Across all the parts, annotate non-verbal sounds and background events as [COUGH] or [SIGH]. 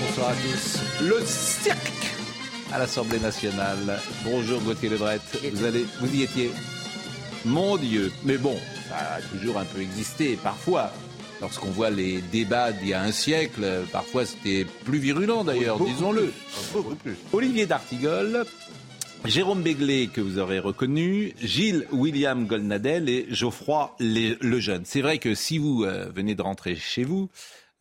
Bonsoir à tous. Le cirque à l'Assemblée nationale. Bonjour Gauthier Lebret. Vous, allez, vous y étiez Mon Dieu. Mais bon, ça a toujours un peu existé, parfois. Lorsqu'on voit les débats d'il y a un siècle, parfois c'était plus virulent d'ailleurs, disons-le. Olivier D'Artigol, Jérôme Béglé, que vous aurez reconnu, Gilles William Goldnadel et Geoffroy Lejeune. C'est vrai que si vous euh, venez de rentrer chez vous,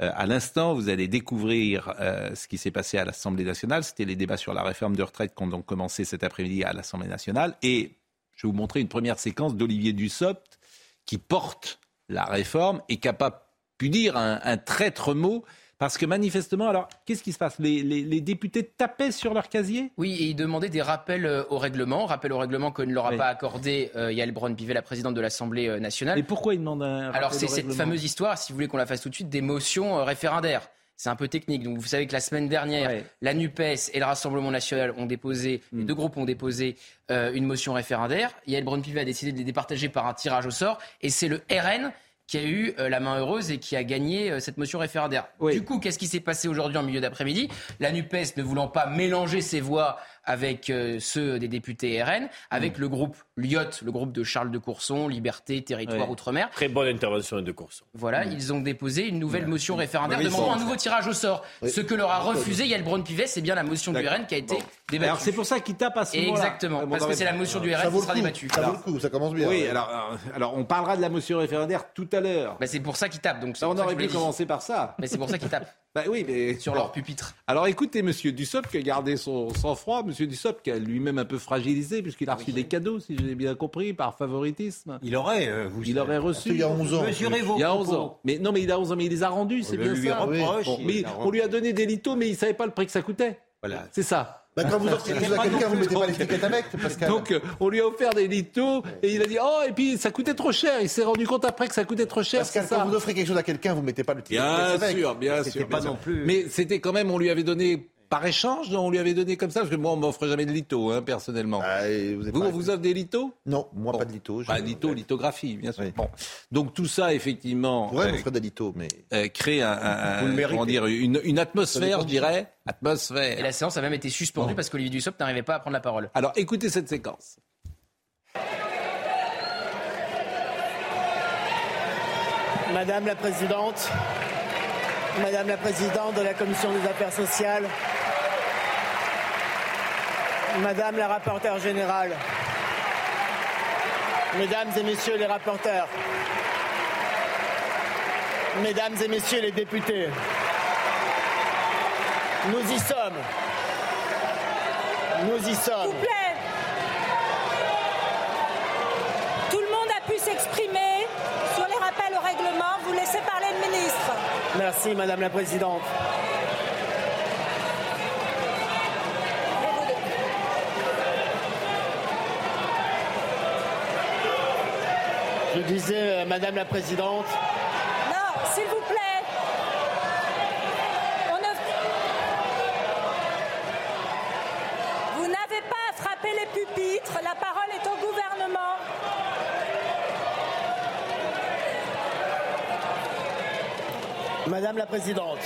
euh, à l'instant, vous allez découvrir euh, ce qui s'est passé à l'Assemblée nationale. C'était les débats sur la réforme de retraite qui ont donc commencé cet après-midi à l'Assemblée nationale. Et je vais vous montrer une première séquence d'Olivier Dussopt qui porte la réforme et qui n'a pas pu dire un, un traître mot. Parce que manifestement, alors, qu'est-ce qui se passe? Les, les- les députés tapaient sur leur casier? Oui, et il demandait des rappels euh, au règlement. Rappel au règlement que ne leur a Oui. pas accordé euh, Yael Braun-Pivet, la présidente de l'Assemblée euh, nationale. Et pourquoi ils demandent un Alors rappel c'est au cette fameuse histoire, si vous voulez qu'on la fasse tout de suite, des motions euh, référendaires. C'est un peu technique. Donc vous savez que la semaine dernière, Ouais. la NUPES et le Rassemblement national ont déposé, les Hmm. deux groupes ont déposé une motion référendaire. Yael Braun-Pivet a décidé de les départager par un tirage au sort. Et c'est le RN qui a eu euh, la main heureuse et qui a gagné euh, cette motion référendaire. Oui. Du coup, qu'est-ce qui s'est passé aujourd'hui en milieu d'après-midi? La NUPES ne voulant pas mélanger ses voix avec euh, ceux des députés RN, avec le groupe LIOT, le groupe de Charles de Courson, Liberté, Territoire, Ouais. Outre-mer. Très bonne intervention de course. Voilà, ils ont déposé une nouvelle motion référendaire demandant un nouveau tirage au sort. Ce que leur a refusé Yael Braun-Pivet, c'est bien la motion du. RN qui a été Alors débattue. c'est pour ça qu'ils tapent à ce moment-là. Exactement, Bon, parce que c'est la motion du RN qui sera coup. débattue. Ça vaut le coup, ça commence bien. Oui, alors, euh, alors on parlera de la motion référendaire tout à l'heure. Bah, c'est pour ça qu'ils tapent. Donc Ça, on aurait pu commencer par ça. Mais c'est pour ça qu'ils tapent [LAUGHS] Bah oui, mais sur leur pupitre. Alors écoutez, Monsieur Dussopt qui a gardé son sang-froid, Monsieur Dussopt qui a lui-même un peu fragilisé puisqu'il a reçu des cadeaux, si j'ai bien compris, par favoritisme. Il aurait, euh, vous Il aurait reçu. Il y a 11 ans. Mesurez vos Il y a 11 propos. ans. Mais non, mais il a 11 ans, mais il les a rendus, c'est On bien lui ça. reproche. Bon, il mais les a on lui a donné des litos, mais il savait pas le prix que ça coûtait. Voilà. C'est ça. Bah, quand vous offrez quelque chose à quelqu'un, vous mettez pas l'étiquette avec, Pascal. Donc euh, on lui a offert des litos et il a dit oh et puis ça coûtait trop cher. Il s'est rendu compte après que ça coûtait trop cher. Pascal, ça. quand vous offrez quelque chose à quelqu'un, vous mettez pas l'étiquette Bien avec. sûr, bien sûr. pas bien non sûr. plus. Mais c'était quand même, on lui avait donné par échange, non on lui avait donné comme ça parce que moi on m'offre jamais de litos, hein, personnellement. Ah, vous, vous, pas- on vous offre des litos Non, moi Bon. pas de litho. je- Bah, litho, lithographie, bien sûr. Oui. Bon. Donc tout ça, effectivement, Ouais, euh, des lithos, mais. euh, crée un, un- Vous le un- méritez. comment dire, une, une atmosphère, je dirais, atmosphère. Et la séance a même été suspendue parce qu'Olivier Dussopt n'arrivait pas à prendre la parole. Alors écoutez cette séquence. Madame la Présidente, Madame la Présidente de la Commission des Affaires sociales, Madame la rapporteure générale, Mesdames et Messieurs les rapporteurs, Mesdames et Messieurs les députés, nous y sommes. Nous y sommes. S'il vous plaît. Tout le monde a pu s'exprimer sur les rappels au règlement. Vous laissez parler le ministre. Merci Madame la Présidente. Je disais, euh, Madame la Présidente, Non, s'il vous plaît. On Vous n'avez pas à frapper les pupitres. La parole est au gouvernement. Madame la Présidente,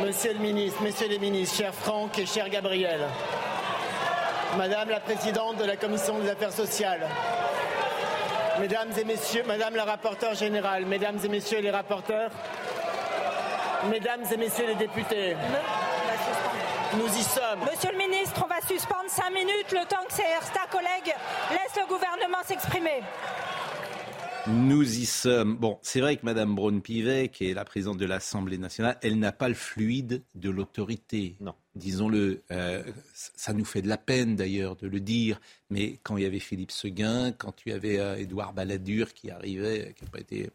Monsieur le ministre, Messieurs les ministres, cher Franck et cher Gabriel, Madame la Présidente de la Commission des Affaires sociales, Mesdames et Messieurs, Madame la rapporteure générale, Mesdames et Messieurs les rapporteurs, Mesdames et Messieurs les députés, nous y sommes. Monsieur le ministre, on va suspendre cinq minutes le temps que certains collègues laissent le gouvernement s'exprimer. Nous y sommes. Bon, c'est vrai que Mme Braun-Pivet, qui est la présidente de l'Assemblée nationale, elle n'a pas le fluide de l'autorité. Non. Disons-le. Euh, ça nous fait de la peine d'ailleurs de le dire. Mais quand il y avait Philippe Seguin, quand tu avais euh, Édouard Balladur qui arrivait, qui n'a pas été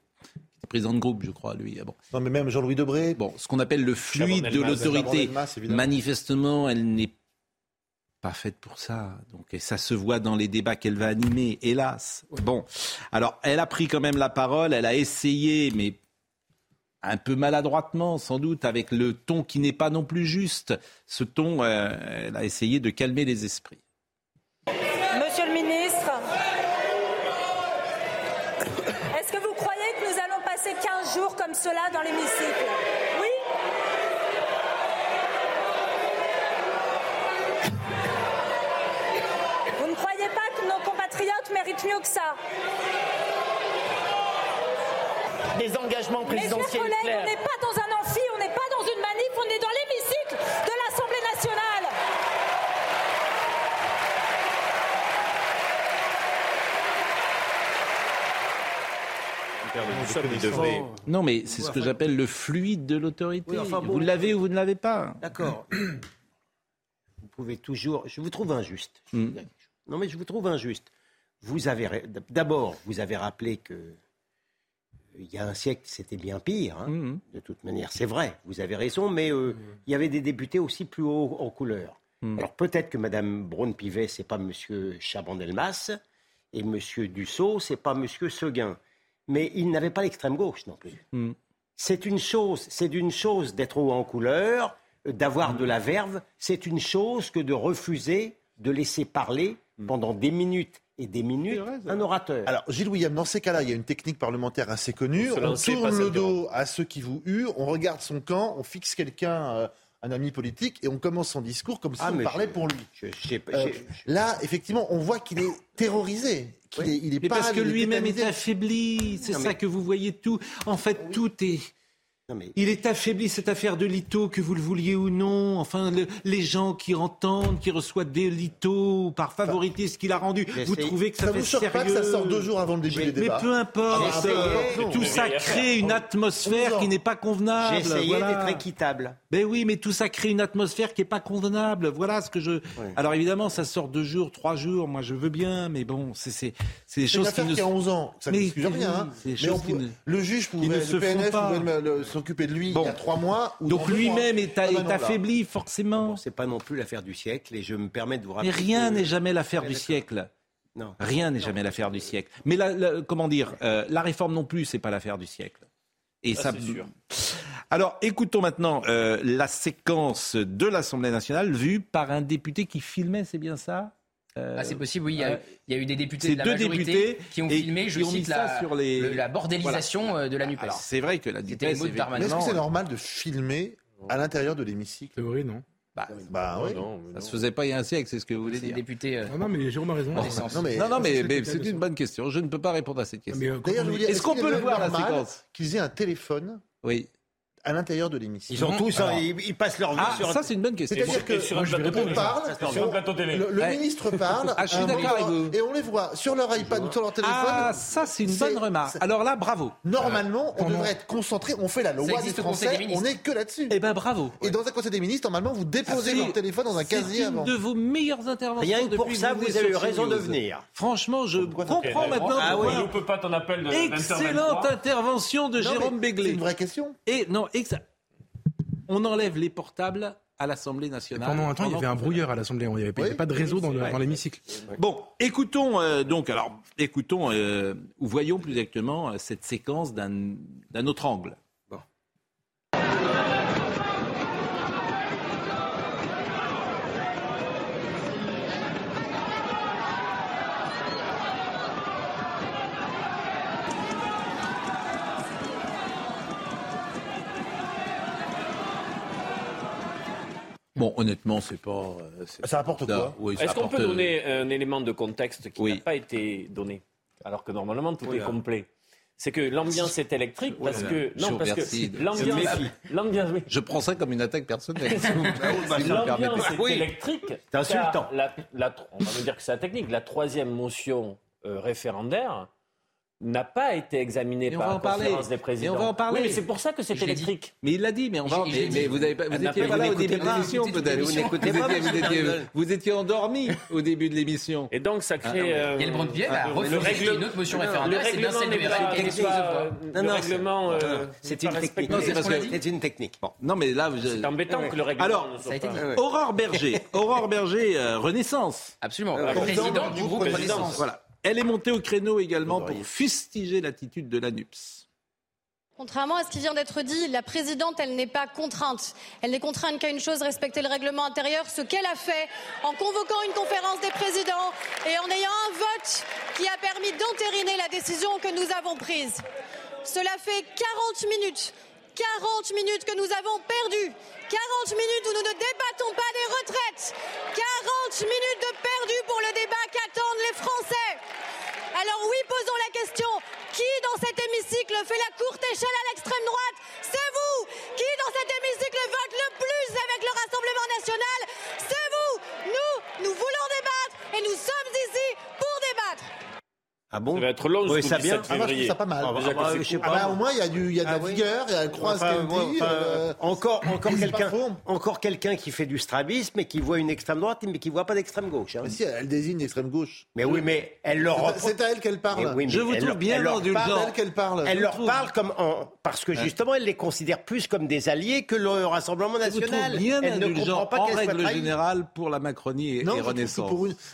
président de groupe, je crois, lui. Ah bon. Non, mais même Jean-Louis Debré. Bon, ce qu'on appelle le fluide de l'autorité. Manifestement, elle n'est pas faite pour ça. Donc, et ça se voit dans les débats qu'elle va animer, hélas. Bon, alors, elle a pris quand même la parole, elle a essayé, mais un peu maladroitement, sans doute, avec le ton qui n'est pas non plus juste. Ce ton, euh, elle a essayé de calmer les esprits. Monsieur le ministre, est-ce que vous croyez que nous allons passer 15 jours comme cela dans l'hémicycle? Oui Vous ne croyez pas que nos compatriotes méritent mieux que ça? Des engagements Mes chers présidentiels collègues, on n'est pas dans un amphi, on n'est pas dans une manif, on est dans l'hémicycle de l'Assemblée nationale. Non, mais c'est ce que j'appelle le fluide de l'autorité. Oui, enfin bon. vous l'avez ou vous ne l'avez pas. D'accord. [CLEARS THROAT] Vous pouvez toujours. Je vous trouve injuste. Mm. Non, mais je vous trouve injuste. Vous avez d'abord, vous avez rappelé que il y a un siècle, c'était bien pire. hein. Mhm. De toute manière, c'est vrai. Vous avez raison, mais euh, il y avait des députés aussi plus haut en couleur. Mm. Alors peut-être que Madame Braun-Pivet, c'est pas Monsieur Chaban-Delmas, et Monsieur Dussault, c'est pas Monsieur Seguin. Mais ils n'avaient pas l'extrême gauche non plus. C'est une chose, c'est d'une chose d'être haut en couleur, d'avoir de la verve. C'est une chose que de refuser de laisser parler pendant des minutes et des minutes un orateur. Alors, Gilles William, dans ces cas-là, il y a une technique parlementaire assez connue. On tourne le dos à ceux qui vous huent, on regarde son camp, on fixe quelqu'un, euh, un ami politique, et on commence son discours comme si Ah, on parlait je- pour lui. Je- Euh, là, effectivement, on voit qu'il est terrorisé. Qu'il est, il est Mais parce que lui-même est affaibli, c'est ça mais- que vous voyez tout. En fait, tout est. mais- Il est affaibli, cette affaire de Lito, que vous le vouliez ou non. Enfin, le- les gens qui entendent, qui reçoivent des Lito par favoritisme qu'il a rendu, vous trouvez que ça, Ça fait vous sérieux pas que ça sort deux jours avant le début des Mais débats peu importe, Ah, euh, tout ça crée une atmosphère qui n'est pas convenable. J'ai essayé voilà. d'être équitable. Ben oui, mais tout ça crée une atmosphère qui n'est pas convenable. Voilà ce que je. Alors évidemment, ça sort deux jours, trois jours. Moi, je veux bien, mais bon, c'est c'est c'est des C'est une choses qui affaire ne. qui a 11 ans, ça Mais n'excuse oui, rien. hein. des Mais on choses qui peut- ne- le juge pouvait, ne le PNF pas. pouvait s'occuper de lui Bon. il y a trois mois. Ou Donc lui-même est, Ah est bah non, là. affaibli, forcément. Bon, c'est pas non plus l'affaire du siècle et je me permets de vous Mais rappeler. rien que- n'est jamais l'affaire du siècle. Non. Rien n'est jamais l'affaire du siècle. Mais la, la- comment dire, euh, la réforme non plus, c'est pas l'affaire du siècle. Et Ça, c'est sûr. [LAUGHS] Alors, écoutons maintenant euh, la séquence de l'Assemblée nationale vue par un député qui filmait, c'est bien ça? Euh, Ah, c'est possible, oui. Il y, a, euh, il y a eu des députés de la majorité qui ont filmé, je cite, ça la, sur les- le- la bordélisation euh, de la NUPES. Alors, c'est vrai que la NUPES, est-ce que c'est normal de filmer à l'intérieur de l'hémicycle? Théorie, non. bah, Bah oui. Non, mais ça non. se faisait pas il y a un siècle, c'est ce que vous voulez dire. députés euh, Non, non, mais Jérôme a raison. Non, mais, Non, non, mais, c'est mais une bonne question. Je ne peux pas répondre à cette question. Mais, quand D'ailleurs, on je vous dit- dis, Est-ce qu'on peut le voir, la séquence? Qu'ils aient un téléphone Oui. À l'intérieur de l'hémicycle. Ils ont tous, hein, ils, ils passent leur vie Ah, sur. ça c'est une bonne question. C'est-à-dire que sur un je plateau télé. parle, Sur un plateau télé. le, le Ouais. ministre parle, [LAUGHS] Ah, je suis d'accord avec vous. et on les voit sur leur iPad ou sur leur téléphone. Ah, ça c'est une bonne remarque. Alors là, bravo. Normalement, on devrait être concentré. On fait la loi des Français, des ministres. on n'est que là-dessus. Eh ben bravo. Et dans un conseil des ministres, normalement, vous déposez votre téléphone dans un casier C'est une de vos meilleures interventions. Rien que pour ça, vous avez eu raison de CNews. venir. Franchement, je comprends maintenant. Ah oui. Ne loupe pas ton appel de Excellente 20h23. intervention de Jérôme mais C'est Béglé. une vraie question. Et non, on enlève les portables à l'Assemblée Et nationale. pendant un temps, il y avait un brouilleur à l'Assemblée. Il n'y avait, pas- avait de réseau dans, l'hémicycle. Bon, écoutons euh, donc, alors, écoutons euh, ou voyons plus exactement euh, cette séquence d'un d'un autre angle. Bon, honnêtement, c'est pas. euh, Ça apporte quoi Oui, Est-ce qu'on peut euh, donner un élément de contexte qui Oui. n'a pas été donné Alors que normalement, tout Oui, est là. complet. C'est que l'ambiance est électrique parce que. Non, parce que l'ambiance. L'ambiance, oui. Je prends ça comme une attaque personnelle. [LAUGHS] L'ambiance est Oui. électrique. C'est insultant. car La, la- on va me dire que c'est la technique. La troisième motion euh, référendaire, n'a pas été examiné par va la en parler. conférence des Et présidents. on va en parler. Oui, mais c'est pour ça que c'est électrique. Mais il l'a dit, mais on va. Mais, mais vous avez pas, vous étiez pas- là au début de l'émission, vous peut-être. n'écoutez pas, Vous vous. Vous étiez endormi au début de l'émission. Et donc, ça crée. euh, Et le Brun-Pied a le refusé une autre motion référendaire, Le c'est bien règlement n'est pas. euh, c'est- euh, une technique. c'est parce que- C'est une technique. Bon, non, mais là, vous- C'est embêtant que le règlement Alors. Aurore Berger, Aurore Berger, euh, Renaissance. Absolument. Euh, Présidente du groupe. Renaissance. Voilà. Elle est montée au créneau également pour fustiger l'attitude de l'ANUPS. Contrairement à ce qui vient d'être dit, la présidente, elle n'est pas contrainte. Elle n'est contrainte qu'à une chose, respecter le règlement intérieur, ce qu'elle a fait en convoquant une conférence des présidents et en ayant un vote qui a permis d'entériner la décision que nous avons prise. Cela fait 40 minutes, 40 minutes que nous avons perdu. 40 minutes où nous ne débattons pas des retraites. 40 minutes de perdu pour le débat qu'attendent les Français. Alors oui, posons la question. Qui dans cet hémicycle fait la courte échelle à l'extrême droite? C'est vous Qui dans cet hémicycle vote le plus avec le Rassemblement national? C'est vous Nous, nous voulons débattre et nous sommes ici pour débattre. Ah bon Ça va être long Oui, ça bien. 17 Ah, moi, je trouve ça pas mal. Ah, bah, c'est je sais. Ah pas. bah, au moins, il y a, du, il y a de la Ah vigueur, et elle croit ce Enfin, qu'elle moi, dit. enfin, euh, encore [LAUGHS] encore c'est quelqu'un faux. encore quelqu'un qui fait du strabisme et qui voit une extrême droite mais qui voit pas d'extrême gauche. hein. mais si, elle désigne l'extrême gauche. Mais oui, mais elle leur C'est à- C'est elle qu'elle Mais parle. oui, mais Je vous elle trouve bien elle leur indulgent. Parle- d'elle qu'elle parle. Elle leur parle comme en... parce que justement elle les considère plus comme des alliés que le Rassemblement national. elle ne comprend pas qu'elle soit règle générale pour la Macronie et, Renaissance.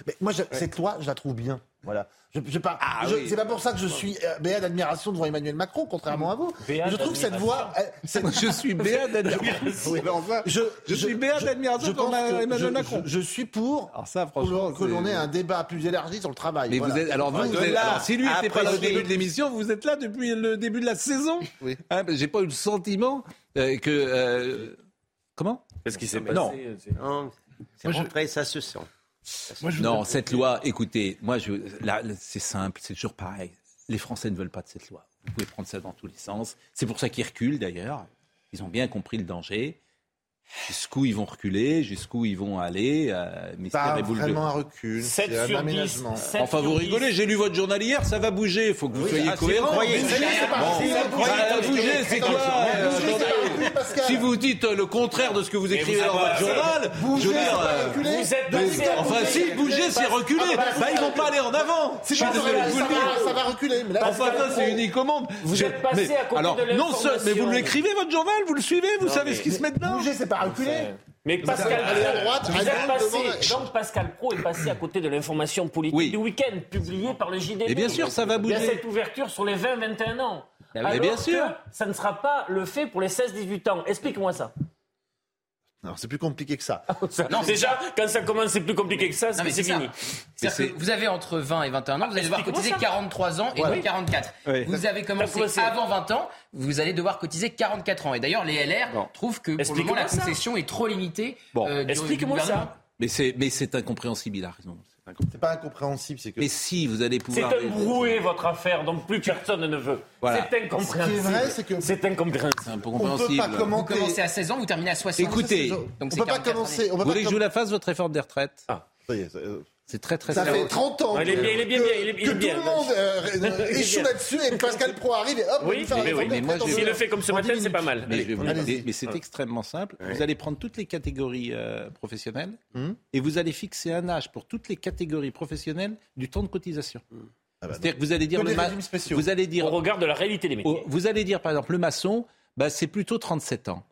Mais moi, cette loi, je la trouve bien. Voilà. Je, je pas, Ah je- oui. C'est pas pour ça que je suis euh, béat d'admiration devant Emmanuel Macron, contrairement à vous. Béat je trouve que cette voix. [LAUGHS] cette- Je suis [LAUGHS] béat d'admiration. Oui, mais enfin, je, Je suis béat d'admiration que Emmanuel Macron. Je, je suis pour Alors ça, que franchement, l'on- que l'on c'est- ait un débat plus élargi sur le travail. Mais Voilà. vous êtes, alors vous, êtes, là alors si lui n'était pas là au début de l'émission, vous êtes là depuis le début de la saison. [LAUGHS] Oui. Hein, J'ai pas eu le sentiment euh, que euh, comment? Qu'est-ce qui s'est passé? Non, C'est rentré, ça se sent. Non, cette loi, écoutez, moi, je, là, c'est simple, c'est toujours pareil. Les Français ne veulent pas de cette loi. Vous pouvez prendre ça dans tous les sens. C'est pour ça qu'ils reculent d'ailleurs. Ils ont bien compris le danger. Jusqu'où ils vont reculer, jusqu'où ils vont aller. Euh, Pas de- vraiment un recul. 7 C'est un sur 10. aménagement. 7 Enfin, vous sur 10. rigolez, j'ai lu votre journal hier, ça va bouger. Il faut que vous soyez ah, si cohérent. vous croyez- ça vous croyez- va bouger, c'est quoi Bouger, Pascal. Si vous dites le contraire de ce que vous écrivez vous dans votre journal, je veux Bouger, dire, euh, reculer. Vous êtes à Enfin, si bouger, c'est reculer. Bah, ils vont pas aller en avant. Je C'est suis désolé de vous ça le dire. va- ça va reculer. Mais là, Enfin, ça, c'est unique au monde. Vous êtes passé à côté alors, de non seul, mais vous l'écrivez, votre journal, vous le suivez, vous savez ce qui se met dedans. bouger, c'est pas reculer. Mais Pascal, allez à droite, vous êtes passé, donc Pascal Pro est passé à côté de l'information politique Oui. du week-end publiée par le JDD. Et bien sûr, ça va Il y a bouger. cette ouverture sur les 20-21 ans. Alors Mais bien que sûr. ça ne sera pas le fait pour les 16-18 ans. Explique-moi ça. Non, c'est plus compliqué que ça. Non, déjà, quand ça commence, c'est plus compliqué que ça, Non, c'est mais c'est c'est ça. fini. C'est-à-dire Mais que vous avez entre 20 et 21 ans, vous allez devoir cotiser ça. 43 ans et Ouais. non 44. Ouais. Vous avez commencé avant 20 ans, vous allez devoir cotiser 44 ans. Et d'ailleurs, les LR Bon. trouvent que pour le moment, la ça. concession est trop limitée. Bon. euh, Explique-moi ça. Mais c'est, mais c'est incompréhensible, il a raison. C'est. C'est pas incompréhensible, c'est que. Mais si, vous allez C'est pouvoir. un brouet, votre affaire, donc plus personne ne veut. Voilà. C'est incompréhensible. Ce qui est vrai, c'est que- C'est incompréhensible. C'est On peut pas Vous commenter. commencez à 16 ans, vous terminez à 60 Écoutez, Donc on c'est peut pas 44 commencer. années. On peut Vous voulez que je vous la fasse, votre réforme des retraites Ça y est, ça- euh, C'est très très Ça fait 30 ans il est que- bien, il est bien, que- bien, il est- il que bien. tout le monde euh, [LAUGHS] euh, échoue là-dessus et Pascal Pro arrive et hop, Oui, mais oui, mais moi, S'il le fait comme ce matin, c'est pas mal. Mais, c'est extrêmement simple. Vous allez prendre toutes les catégories euh, professionnelles Hum. et vous allez fixer un âge pour toutes les catégories professionnelles du temps de cotisation. Ah bah, C'est-à-dire que vous allez dire Que le ma- vous allez dire Au regard de la réalité des métiers. Vous allez dire, par exemple, le maçon, bah, c'est plutôt 37 ans.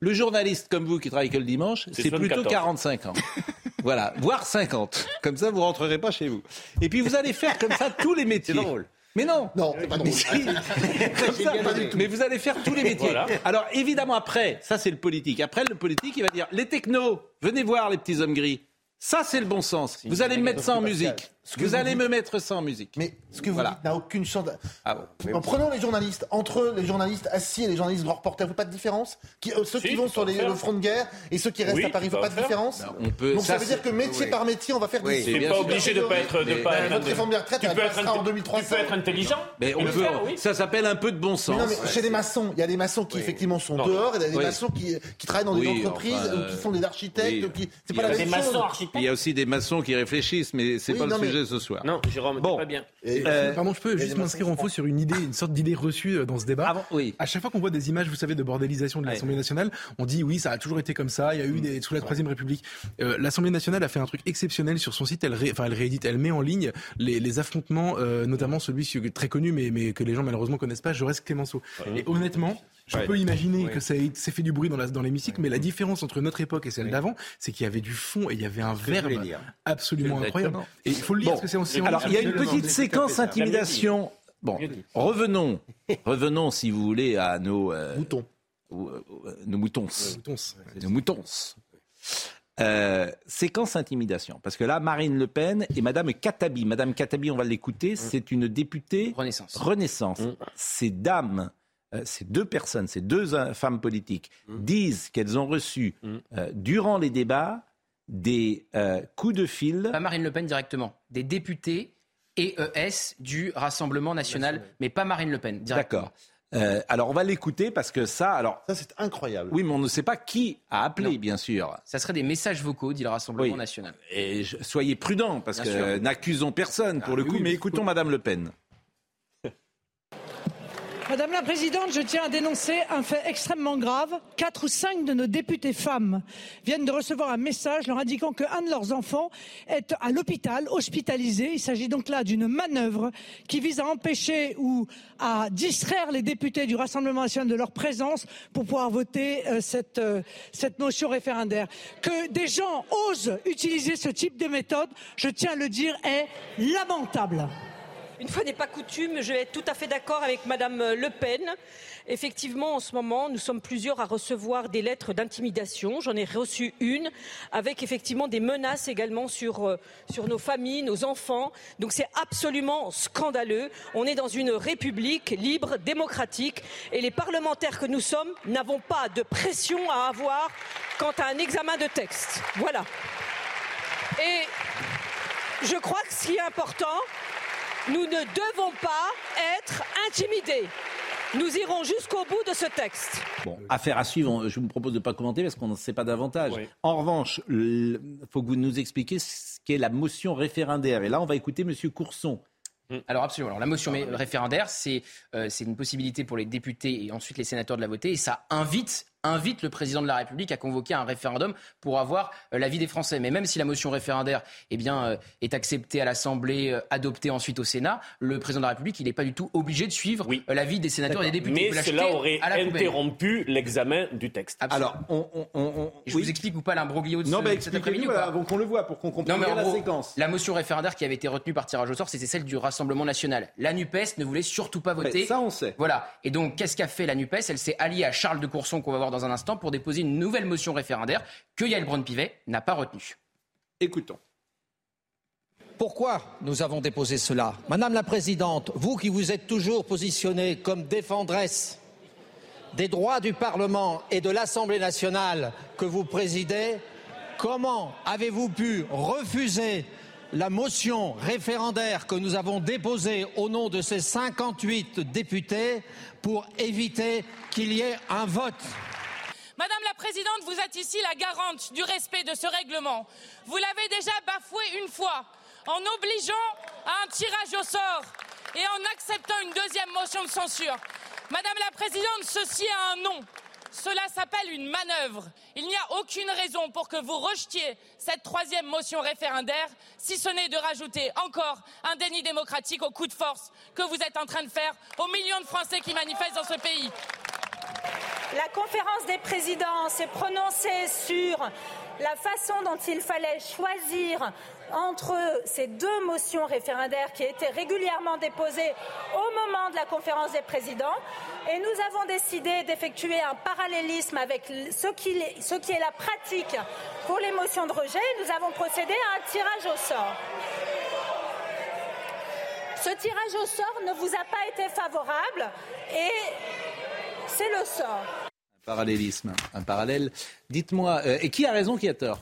Le journaliste comme vous qui travaille que le dimanche, C'est plutôt 74. 45 ans. [LAUGHS] voilà, voire 50. Comme ça, vous rentrerez pas chez vous. Et puis, vous allez faire comme ça tous les métiers. C'est drôle. Mais non. Non, c'est pas drôle. Mais, si. [LAUGHS] Bien aimé. mais vous allez faire tous les métiers. Voilà. Alors évidemment après, ça c'est le politique. Après le politique, il va dire les technos, venez voir les petits hommes gris. Ça c'est le bon sens. Vous allez me mettre ça en musique. Ce que Vous vous allez dites- me mettre ça en musique. Mais ce que vous Voilà. dites n'a aucune chance. de- Ah bon. En prenant les journalistes, entre eux, les journalistes assis et les journalistes grand reporter, vous pas de différence qui, euh, Ceux Si, qui vont sur les- le front de guerre et ceux qui restent Oui, à Paris, vous pas de faire. différence on peut. Donc ça, veut dire que métier oui. par métier, on va faire Oui. des C'est Tu n'es pas obligé de pas être, de Mais- pas être- votre de- réforme des retraites, tu elle peux passera être, en inte- 2300. tu peux être intelligent. Mais on peut. Ça s'appelle un peu de bon sens. non, mais chez les maçons, il y a des maçons qui effectivement sont dehors et il y a des maçons qui, qui travaillent dans des entreprises qui sont des architectes. C'est Il pas y a la Des même chose. Il y a aussi des maçons qui réfléchissent, mais c'est pas le sujet sujet ce soir. Non, Jérôme, Bon. pas bien. Euh, Pardon, je peux juste m'inscrire en faux sur une idée, une sorte d'idée reçue euh, dans ce débat. Avant, oui. À chaque fois qu'on voit des images, vous savez, de bordélisation de Ouais. l'Assemblée nationale, on dit oui, ça a toujours été comme ça. Il y a eu des sous la Troisième République. Euh, L'Assemblée nationale a fait un truc exceptionnel sur son site. Elle, ré- enfin, elle réédite, elle met en ligne les, les affrontements, euh, notamment celui très connu, mais, mais que les gens malheureusement connaissent pas, Jaurès Clémenceau. Et honnêtement. Je Ouais. peux imaginer que ça ait- c'est fait du bruit dans la- dans l'hémicycle, mais la différence entre notre époque et celle d'avant, c'est qu'il y avait du fond et il y avait un verbe absolument incroyable. Et il faut le lire Bon. parce que c'est en Alors, il y a une petite séquence intimidation. Bon, revenons, [LAUGHS] revenons si vous voulez à nos euh, Mouton. ou- euh, nos moutons, Moutons. nos moutons. Euh, séquence intimidation, parce que là, Marine Le Pen et Madame Katabi, Madame Katabi, on va l'écouter, c'est une députée Renaissance. Renaissance. Ces dames, ces deux personnes, ces deux euh, femmes politiques, disent qu'elles ont reçu euh, durant les débats des euh, coups de fil. Pas Marine Le Pen directement. Des députés EES du Rassemblement national, mais pas Marine Le Pen directement. D'accord. Euh, alors on va l'écouter parce que ça, alors Ça, c'est incroyable. oui, mais on ne sait pas qui a appelé, Non. bien sûr. Ça serait des messages vocaux, dit le Rassemblement Oui. national. Et je- soyez prudents parce Bien que euh, n'accusons personne pour le coup. mais écoutons Madame Le Pen. Madame la Présidente, je tiens à dénoncer un fait extrêmement grave. Quatre ou cinq de nos députés femmes viennent de recevoir un message leur indiquant qu'un de leurs enfants est à l'hôpital, hospitalisé. Il s'agit donc là d'une manœuvre qui vise à empêcher ou à distraire les députés du Rassemblement national de leur présence pour pouvoir voter euh, cette, euh, cette motion référendaire. Que des gens osent utiliser ce type de méthode, je tiens à le dire, est lamentable. Une fois n'est pas coutume, je vais être tout à fait d'accord avec Madame Le Pen. Effectivement, en ce moment, nous sommes plusieurs à recevoir des lettres d'intimidation. J'en ai reçu une avec effectivement des menaces également sur, euh, sur nos familles, nos enfants. Donc c'est absolument scandaleux. On est dans une république libre, démocratique et les parlementaires que nous sommes n'avons pas de pression à avoir quant à un examen de texte. Voilà. Et je crois que ce qui est important, nous ne devons pas être intimidés. Nous irons jusqu'au bout de ce texte. Bon, affaire à suivre. Je vous propose de ne pas commenter parce qu'on ne sait pas davantage. En revanche, il faut que vous nous expliquiez ce qu'est la motion référendaire. Et là, on va écouter Monsieur Courson. Alors absolument. Alors, la motion référendaire, c'est euh, c'est une possibilité pour les députés et ensuite les sénateurs de la voter. Et ça invite invite le président de la République à convoquer un référendum pour avoir euh, l'avis des Français. Mais même si la motion référendaire eh bien, euh, est acceptée à l'Assemblée, euh, adoptée ensuite au Sénat, le président de la République, il n'est pas du tout obligé de suivre l'avis des sénateurs et des députés. Mais cela aurait à la poubelle. interrompu l'examen du texte. Absolument. Alors, on, on- on- Et je vous explique ou pas l'imbroglio de Non, ce- bah, de cet après-midi ou voilà, donc on le voit pour qu'on comprenne Non, mais bien la gros, séquence. La motion référendaire qui avait été retenue par tirage au sort, c'était celle du Rassemblement national. La NUPES ne voulait surtout pas voter. Ça, on sait. Voilà. Et donc, qu'est-ce qu'a fait la NUPES? Elle s'est alliée à Charles de Courson, qu'on va voir dans un instant, pour déposer une nouvelle motion référendaire que Yael Braun-Pivet n'a pas retenue. Écoutons. Pourquoi nous avons déposé cela? Madame la Présidente, vous qui vous êtes toujours positionnée comme défendresse des droits du Parlement et de l'Assemblée nationale que vous présidez, comment avez-vous pu refuser la motion référendaire que nous avons déposée au nom de ces 58 députés pour éviter qu'il y ait un vote? Madame la Présidente, vous êtes ici la garante du respect de ce règlement. Vous l'avez déjà bafoué une fois en obligeant à un tirage au sort et en acceptant une deuxième motion de censure. Madame la Présidente, ceci a un nom. Cela s'appelle une manœuvre. Il n'y a aucune raison pour que vous rejetiez cette troisième motion référendaire, si ce n'est de rajouter encore un déni démocratique au coup de force que vous êtes en train de faire aux millions de Français qui manifestent dans ce pays. La conférence des présidents s'est prononcée sur la façon dont il fallait choisir entre ces deux motions référendaires qui étaient régulièrement déposées au moment de la conférence des présidents. Et nous avons décidé d'effectuer un parallélisme avec ce qui, est la pratique pour les motions de rejet. Nous avons procédé à un tirage au sort. Ce tirage au sort ne vous a pas été favorable et c'est le sort. Parallélisme, un parallèle. Dites-moi, euh, et qui a raison, qui a tort?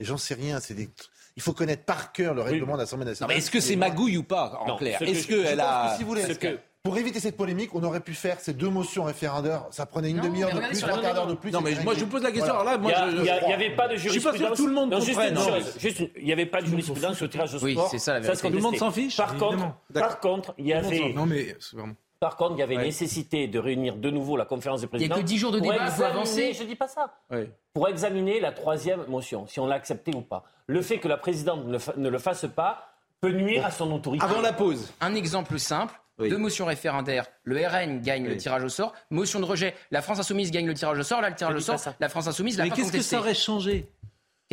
J'en sais rien. C'est des... Il faut connaître par cœur le règlement de l'Assemblée Non, nationale. mais est-ce que c'est magouille ou pas, en Non, clair ce que Est-ce qu'elle je a. que si vous voulez, ce que- Pour éviter cette polémique, on aurait pu faire ces deux motions référendaires. Ça prenait une Non, demi-heure de plus, trois quarts d'heure de plus. Non, mais moi, je vous pose la question. Voilà. Alors là, moi, Il y a- je- il y a- il y avait pas de Je suis pas sûr jurisprudence. que tout le monde Non, juste comprenne. une non. chose, juste il n'y avait pas de jurisprudence au tirage au Oui, sport. c'est ça, la vérité. contestait. Tout le monde s'en fiche Par contre, Évidemment. par contre, il y avait, Non, mais c'est vraiment. Par contre, il y avait Ouais. nécessité de réunir de nouveau la conférence des Il n'y a présidents. que 10 jours de pour débat, il faut avancer. Je dis pas ça. Pour examiner la troisième motion, si on l'a acceptée ou pas. Le fait que la présidente ne le fa- ne le fasse pas peut nuire à son autorité. Avant la pause. Un exemple simple. Oui. Deux motions référendaires. Le RN gagne le tirage au sort. Motion de rejet. La France Insoumise gagne le tirage au sort. Là, le tirage au sort, la France Insoumise l'a Mais qu'est-ce que ça aurait changé?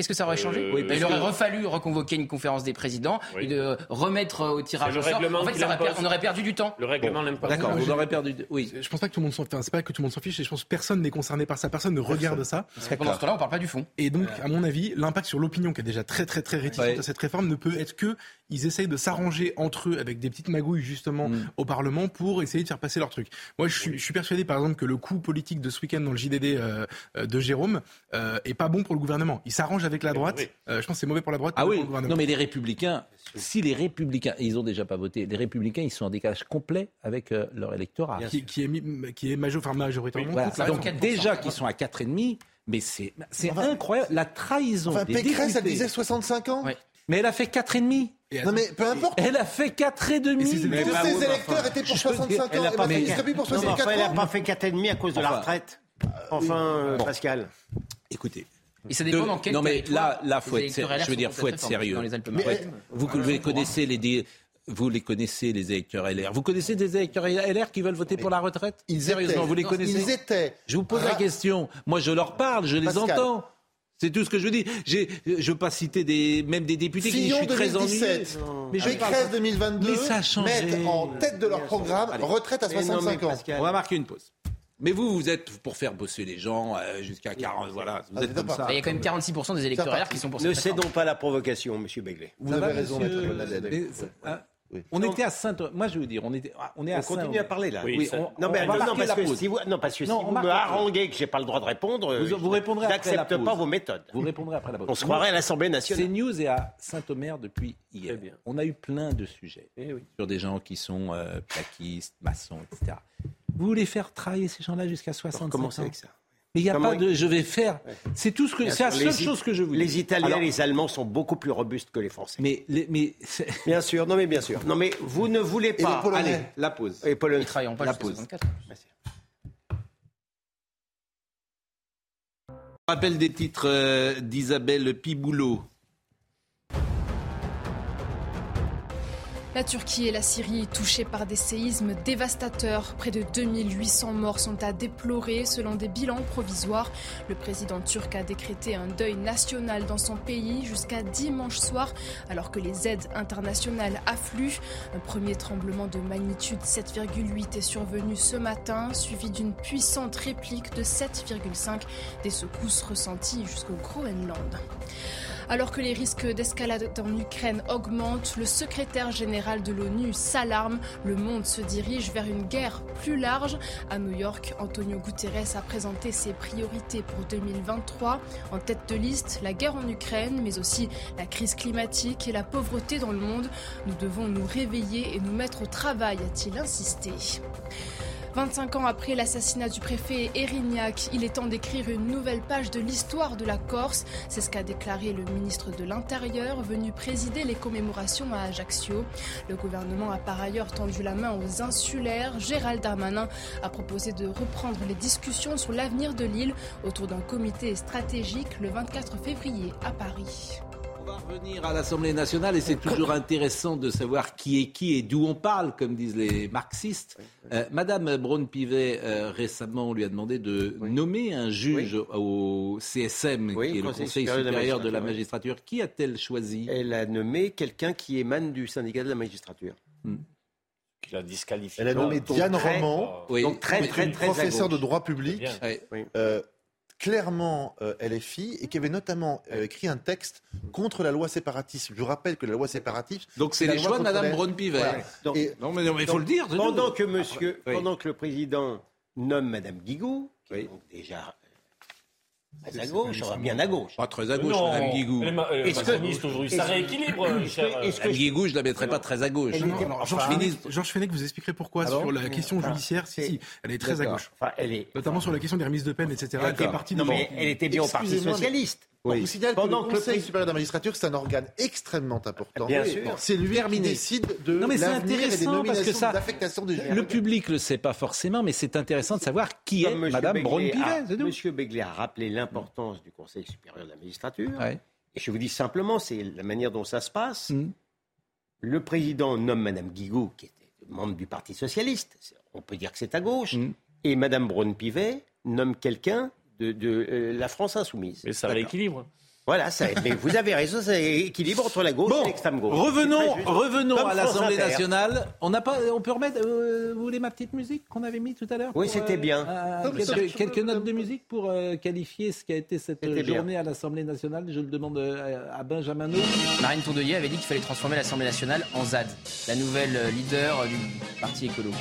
Qu'est-ce que ça aurait changé Euh, Oui, Ben, Il aurait que- refallu reconvoquer une conférence des présidents Oui. et de remettre euh, au tirage au le sort. règlement En fait, ça aurait on aurait perdu du temps. Le règlement l'impose. D'accord, Moi, vous je- aurez perdu. Oui. Je pense pas que tout le monde s'en, enfin, c'est pas que tout le monde s'en fiche, et je pense que personne n'est concerné par ça, personne ne regarde ça. Pendant ce temps-là, on parle pas du fond. Et donc, à mon avis, l'impact sur l'opinion, qui est déjà très très très réticente Ouais. à cette réforme, ne peut être que ils essayent de s'arranger entre eux avec des petites magouilles justement Mm. au Parlement pour essayer de faire passer leur truc. Moi, je suis, je suis persuadé, par exemple, que le coup politique de ce week-end dans le JDD euh, euh, de Jérôme euh, est pas bon pour le gouvernement. Il s'arrange avec la droite. oui. Euh, je pense que c'est mauvais pour la droite. Ah oui, pour le gouvernement. non mais les républicains, si les républicains, ils ont déjà pas voté, les républicains, ils sont en décalage complet avec euh, leur électorat. qui, qui est qui est major- enfin, majoritairement Voilà. contre la Donc déjà qu'ils sont à 4,5, mais c'est c'est Enfin, incroyable, la trahison Enfin, des Pécresse, elle disait 65 ans. Ouais. Mais elle a fait 4,5. Et Non, mais peu importe. Elle a fait 4,5. Et Tous Mais ses électeurs enfin, étaient pour je veux 65 dire, ans. Elle a pas fait il serait plus pour Non, mais 64 enfin, elle n'a pas fait 4,5 à cause de la retraite. Enfin, euh, Bon. Pascal. Écoutez. Et ça dépend de- dans quel non mais là, là, faut être, je veux dire, faut être sérieux. dans les être- vous, vous les connaissez les vous les connaissez les électeurs LR. Vous connaissez des électeurs LR qui veulent voter pour la retraite? Ils Sérieusement, étaient- vous les non, connaissez? Ils étaient. Je vous pose la question. Moi, je leur parle, je les entends. C'est tout ce que je veux dire. J'ai- Je veux pas citer des, même des députés qui disent je Fillon suis très ennuyé. 2017, Mais je Pécresse 2022 Mais ça mettent en tête de leur programme Allez. retraite à Mais non, mais 65 ans. Pascal, On va marquer une pause. Mais vous, vous êtes pour faire bosser les gens euh, jusqu'à 40. Voilà, vous Ah, êtes c'est comme pas- ça. Il y a quand même 46% des électeurs Ça qui sont pour Ne cette réforme. cédons pas la provocation, Monsieur Begley. Vous Ça va, avez raison, monsieur maître Oui. On Non. était à saint Moi, je veux dire, on, était, on est à On continue à parler là. Oui, Oui, ça- on, Non, on mais va non, parce la que si vous, non, parce que Non, si on vous me haranguez que j'ai pas le droit de répondre, Vous- euh, vous répondrez après la j'accepte pause. pas vos méthodes. Vous répondrez après la pause. On se croirait à l'Assemblée nationale. CNews est à Saint-Omer depuis hier. Bien. On a eu plein de sujets Eh oui. sur des gens qui sont euh, plaquistes, maçons, etc. Vous voulez faire travailler ces gens-là jusqu'à 65 Commencez ans avec ça? Mais il n'y a Comment- pas de je vais faire. C'est tout ce que c'est la seule les chose que je vous dis. Les Italiens Alors, et les Allemands sont beaucoup plus robustes que les Français. Mais les- mais c'est- [LAUGHS] Bien sûr, non mais bien sûr. Non mais vous ne voulez Et pas. les Polonais allez la pause. Et Polonais. Ils pas La pause. 64. Rappel des titres euh, d'Isabelle Piboulot. La Turquie et la Syrie touchées par des séismes dévastateurs. Près de 2800 morts sont à déplorer selon des bilans provisoires. Le président turc a décrété un deuil national dans son pays jusqu'à dimanche soir alors que les aides internationales affluent. Un premier tremblement de magnitude 7,8 est survenu ce matin suivi d'une puissante réplique de 7,5 des secousses ressenties jusqu'au Groenland. Alors que les risques d'escalade en Ukraine augmentent, le secrétaire général de l'ONU s'alarme. Le monde se dirige vers une guerre plus large. À New York, Antonio Guterres a présenté ses priorités pour 2023. En tête de liste, la guerre en Ukraine, mais aussi la crise climatique et la pauvreté dans le monde. Nous devons nous réveiller et nous mettre au travail, a-t-il insisté. 25 ans après l'assassinat du préfet Erignac, il est temps d'écrire une nouvelle page de l'histoire de la Corse. C'est ce qu'a déclaré le ministre de l'Intérieur, venu présider les commémorations à Ajaccio. Le gouvernement a par ailleurs tendu la main aux insulaires. Gérald Darmanin a proposé de reprendre les discussions sur l'avenir de l'île autour d'un comité stratégique le 24 février à Paris. On va revenir à l'Assemblée nationale et c'est toujours intéressant de savoir qui est qui et d'où on parle, comme disent les marxistes. Euh, Madame Braun-Pivet, euh, récemment, on lui a demandé de nommer un juge au CSM, Oui, qui est le Conseil Conseil supérieur de la de la magistrature. Qui a-t-elle choisi? Elle a nommé quelqu'un qui émane du syndicat de la magistrature. Qu'il a disqualifié. Elle a nommé Diane très- Roman, Oui. Donc très qui professeure de droit public, euh, clairement euh, LFI, et qui avait notamment euh, écrit un texte contre la loi séparatiste. Je vous rappelle que la loi séparatiste... Donc c'est la les choix de la- Braun-Pivet. Voilà. Donc, Et- Non mais il faut le dire. Pendant que monsieur, Oui. pendant que le président nomme Madame Guigou, qui est donc déjà Très à gauche, bien à gauche. Pas très à gauche, Non, Madame Guigou. Est-ce que- aujourd'hui, ça rééquilibre, euh, euh, Madame Guigou, je la mettrais pas très à gauche. Georges Fenech, Georges Fenech vous expliquerait pourquoi Ah sur la question Enfin, judiciaire. Si, si, elle est très à gauche. Enfin, elle est. Notamment sur la question des remises de peine, etc. Elle fait D'accord. partie Non, des mais elle était bien au Parti Excusez-moi, On vous signale que Pendant le que le Conseil supérieur de la magistrature, c'est un organe extrêmement important. Bien Oui. sûr. C'est lui Terminé. qui décide de Non, mais c'est l'avenir et des intéressant parce que nominations, ça- des affectations des juges. Le public le sait pas forcément, mais c'est intéressant de savoir qui est Monsieur Madame Begley Braun-Pivet. Monsieur Begley a rappelé l'importance du Conseil supérieur de la magistrature. Ouais. Et je vous dis simplement, c'est la manière dont ça se passe. Mm. Le président nomme Madame Guigou, qui était membre du Parti socialiste. On peut dire que c'est à gauche. Mm. Et Madame Braun-Pivet nomme quelqu'un de, de, euh, la France insoumise. Mais ça rééquilibre. Voilà, ça, mais vous avez raison, c'est équilibre entre la gauche Bon, et l'extrême gauche. revenons, revenons Comme à l'Assemblée nationale. On n'a pas, on peut remettre. euh, vous voulez ma petite musique qu'on avait mis tout à l'heure Oui, c'était bien. euh, Non, ça- quelques, quelques notes de musique pour euh, qualifier ce qui a été cette bien. journée à l'Assemblée nationale. Je le demande euh, à Benjamin No. Marine Tourdelier avait dit qu'il fallait transformer l'Assemblée nationale en ZAD, la nouvelle leader du parti écolo.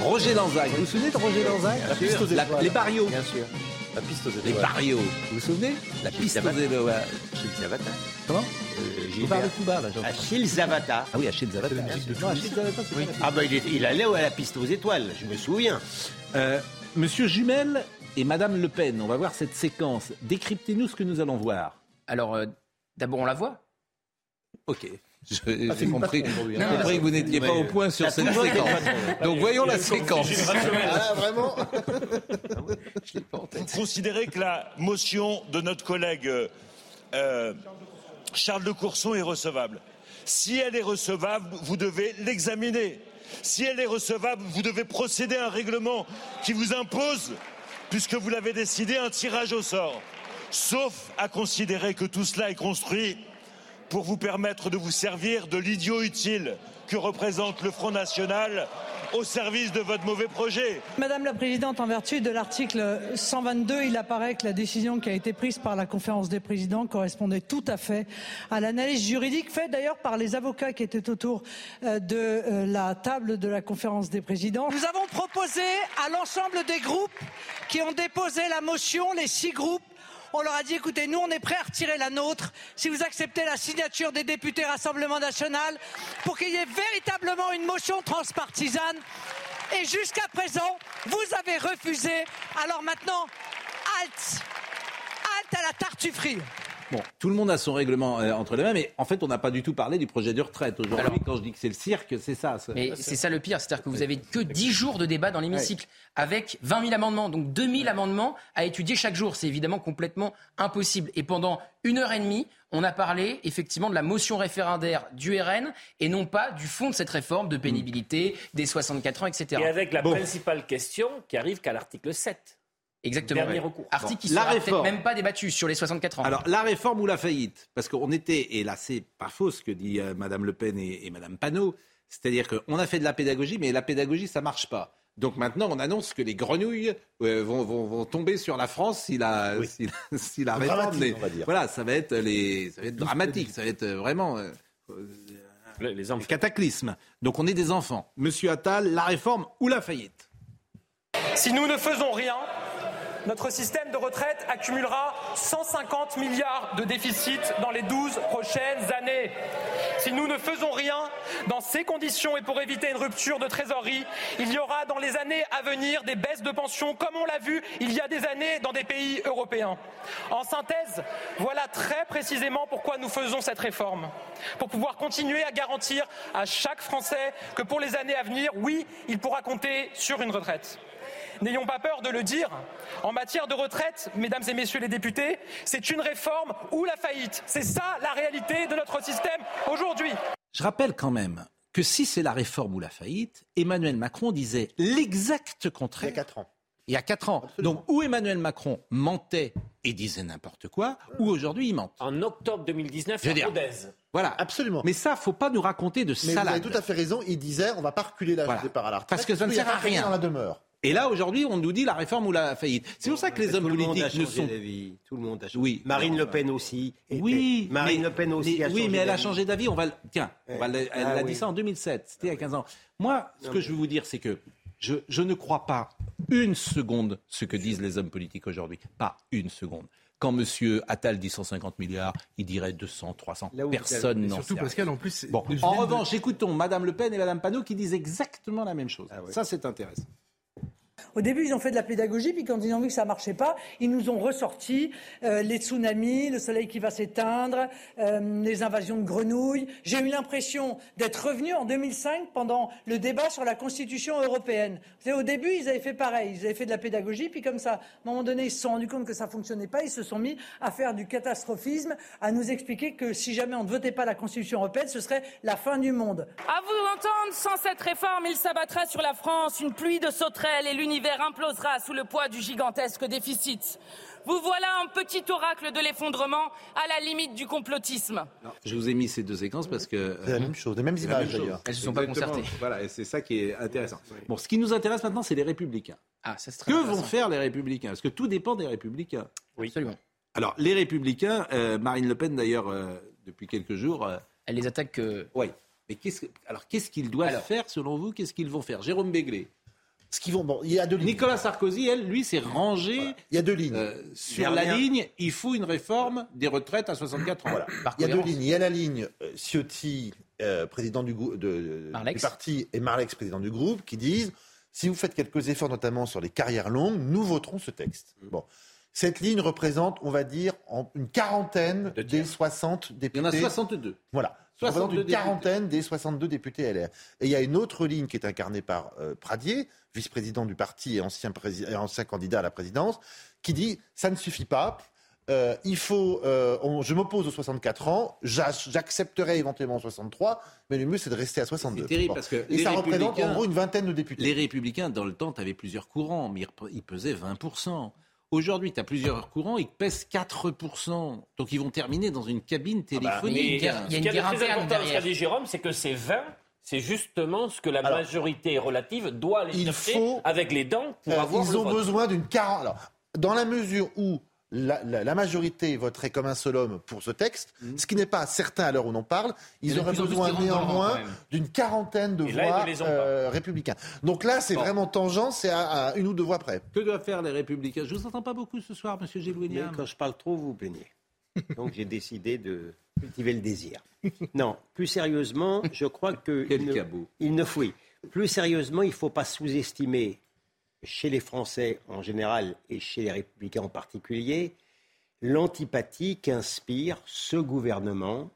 Roger Lanzac. Vous vous souvenez de Roger Lanzac La piste aux étoiles. Les barrios. Bien sûr. La piste aux Les étoiles. barrios. Vous vous souvenez La piste aux étoiles. Achille Zavata. Comment Euh, Vous parlez tout bas là. Achille Zavata. Ah oui, Achille Zavata. Non, Achille Zavata, c'est la Ah bah il, est- il allait à la piste aux étoiles, je me souviens. Euh, Monsieur Jumel et Madame Le Pen, on va voir cette séquence. Décryptez-nous ce que nous allons voir. Alors, euh, d'abord, on la voit Ok. Ah, J'ai compris, j'ai hein. compris que vous n'étiez pas au point sur cette séquence. Donc voyons la séquence. Ah, vraiment [LAUGHS] Vous considérez que la motion de notre collègue euh, Charles de Courson est recevable. Si elle est recevable, vous devez l'examiner. Si elle est recevable, vous devez procéder à un règlement qui vous impose, puisque vous l'avez décidé, un tirage au sort. Sauf à considérer que tout cela est construit pour vous permettre de vous servir de l'idiot utile que représente le Front National au service de votre mauvais projet. Madame la Présidente, en vertu de l'article 122, il apparaît que la décision qui a été prise par la conférence des présidents correspondait tout à fait à l'analyse juridique faite d'ailleurs par les avocats qui étaient autour euh, de euh, la table de la conférence des présidents. Nous avons proposé à l'ensemble des groupes qui ont déposé la motion, les six groupes, on leur a dit, écoutez, nous, on est prêts à retirer la nôtre si vous acceptez la signature des députés Rassemblement National pour qu'il y ait véritablement une motion transpartisane. Et jusqu'à présent, vous avez refusé. Alors maintenant, halte Halte à la tartufferie Bon, tout le monde a son règlement euh, entre les mains, mais en fait, on n'a pas du tout parlé du projet de retraite. Aujourd'hui, Alors- quand je dis que c'est le cirque, c'est ça. ça. Mais c'est ça le pire, c'est-à-dire que vous avez que 10 jours de débat dans l'hémicycle, avec 20 000 amendements, donc 2 000 amendements à étudier chaque jour. C'est évidemment complètement impossible. Et pendant une heure et demie, on a parlé effectivement de la motion référendaire du RN et non pas du fond de cette réforme de pénibilité, des 64 ans, etc. Et avec la Bon. principale question qui arrive qu'à l'article 7. Exactement. Dernier recours. Article qui La sera peut-être même pas débattu sur les 64 ans. Alors, la réforme ou la faillite? Parce qu'on était, et là, c'est pas faux ce que dit euh, Madame Le Pen et, et Madame Panot, c'est-à-dire qu'on a fait de la pédagogie, mais la pédagogie, ça marche pas. Donc maintenant, on annonce que les grenouilles euh, vont, vont- vont tomber sur la France si la, [LAUGHS] si la, si la réforme. On va dire. Voilà, ça va être les, ça va être dramatique, ça va être euh, vraiment. euh, Les les un cataclysme. Donc on est des enfants. Monsieur Attal, la réforme ou la faillite? Si nous ne faisons rien, notre système de retraite accumulera 150 milliards de déficit dans les 12 prochaines années. Si nous ne faisons rien, dans ces conditions et pour éviter une rupture de trésorerie, il y aura dans les années à venir des baisses de pensions comme on l'a vu il y a des années dans des pays européens. En synthèse, voilà très précisément pourquoi nous faisons cette réforme. Pour pouvoir continuer à garantir à chaque Français que pour les années à venir, oui, il pourra compter sur une retraite. N'ayons pas peur de le dire. En matière de retraite, mesdames et messieurs les députés, c'est une réforme ou la faillite. C'est ça la réalité de notre système aujourd'hui. Je rappelle quand même que si c'est la réforme ou la faillite, Emmanuel Macron disait l'exact contraire. Il y a 4 ans. Il y a 4 ans. Donc, ou Emmanuel Macron mentait et disait n'importe quoi, ou aujourd'hui il ment. En octobre 2019, Je veux à dire, Rodez. Voilà. Absolument. Mais ça, faut pas nous raconter de Mais vous avez salade. tout à fait raison. Il disait on va pas reculer l'âge Voilà. de départ à la retraite. Parce que ça ne sert à rien. dans la demeure. Et là, aujourd'hui, on nous dit la réforme ou la faillite. C'est pour ça que les hommes Tout le monde a politiques ne sont. d'avis. Tout le monde a changé. Oui. Marine Le Pen aussi. était- Oui, Marine mais- Le Pen aussi mais- a Oui, mais elle a changé d'avis. On va, tiens, on va le- elle Ah a oui. dit ça en 2007. C'était il y a 15 ans. Moi, ce Non, que mais- je veux vous dire, c'est que je, je ne crois pas une seconde ce que disent les hommes politiques aujourd'hui. Pas une seconde. Quand M. Attal dit 150 milliards, il dirait 200, 300. Personne n'en sait Surtout. Pascal, en plus. Bon, en viens de- revanche, écoutons Mme Le Pen et Mme Panot qui disent exactement la même chose. Ah Ça, c'est intéressant. Au début, ils ont fait de la pédagogie, puis quand ils ont vu que ça marchait pas, ils nous ont ressorti euh, les tsunamis, le soleil qui va s'éteindre, euh, les invasions de grenouilles. J'ai eu l'impression d'être revenu en 2005 pendant le débat sur la Constitution européenne. Au début, ils avaient fait pareil, ils avaient fait de la pédagogie, puis comme ça, à un moment donné, ils se sont rendus compte que ça fonctionnait pas, ils se sont mis à faire du catastrophisme, à nous expliquer que si jamais on ne votait pas la Constitution européenne, ce serait la fin du monde. À vous entendre, sans cette réforme, il s'abattra sur la France une pluie de sauterelles et l'univers implosera sous le poids du gigantesque déficit. Vous voilà un petit oracle de l'effondrement à la limite du complotisme. Je vous ai mis ces deux séquences parce que. C'est la même chose, les mêmes images d'ailleurs. Elles se sont pas concertées. Voilà, et c'est ça qui est intéressant. Bon, ce qui nous intéresse maintenant, c'est les Républicains. Ah, ça c'est très Que vont faire les Républicains? Parce que tout dépend des Républicains. Oui, absolument. Alors, les Républicains, euh, Marine Le Pen d'ailleurs, euh, depuis quelques jours. euh, Elle les attaque. Oui. Mais qu'est-ce alors, qu'est-ce qu'ils doivent faire selon vous? Qu'est-ce qu'ils vont faire? Jérôme Béglé. Ce qu'ils vont, bon, il y a deux lignes. Nicolas Sarkozy, elle, lui, s'est rangé Il y a deux lignes. euh, sur la ligne. Il faut une réforme des retraites à 64 ans. Voilà. Par Il y a deux lignes. Il y a la ligne euh, Ciotti, euh, président du, de- Marlex. du parti, et Marlex, président du groupe, qui disent si vous faites quelques efforts, notamment sur les carrières longues, nous voterons ce texte. Mm. Bon. Cette ligne représente, on va dire, en- une quarantaine des 60 Il y députés. en a 62. Voilà. 62 représente une quarantaine des 62 députés LR. Et il y a une autre ligne qui est incarnée par euh, Pradier, vice-président du parti et ancien, prési- et ancien candidat à la présidence, qui dit ça ne suffit pas. Euh, il faut, euh, on- je m'oppose aux 64 ans, j'a- j'accepterai éventuellement 63, mais le mieux c'est de rester à 62. C'est terrible Bon. parce que et les ça représente en gros une vingtaine de députés. Les Républicains, dans le temps, avais plusieurs courants, mais ils pesaient 20%. Aujourd'hui, tu as plusieurs courants, ils pèsent 4%. Donc ils vont terminer dans une cabine Mais téléphonique. il y a une ce qui est guerre très interne important dans ce derrière. qu'a dit Jérôme, c'est que ces 20, c'est justement ce que la Alors, majorité relative doit aller chercher faut- avec les dents pour Euh, avoir ils le ont vote. besoin d'une 40. Alors, dans la mesure où la, la- la majorité voterait comme un seul homme pour ce texte, ce qui n'est pas certain à l'heure où l'on parle, ils auraient besoin néanmoins d'une quarantaine de Et là, voix ne pas. euh, républicains. Donc là, c'est vraiment tangent, c'est à, à une ou deux voix près. Que doivent faire les Républicains? Je vous entends pas beaucoup ce soir, Monsieur Gilles quand je parle trop, vous vous plaignez. Donc j'ai décidé de cultiver le désir. Non, plus sérieusement, je crois que Quel il ne, cabot. il ne. Plus sérieusement, il ne faut pas sous-estimer chez les Français en général et chez les Républicains en particulier l'antipathie qu'inspire ce gouvernement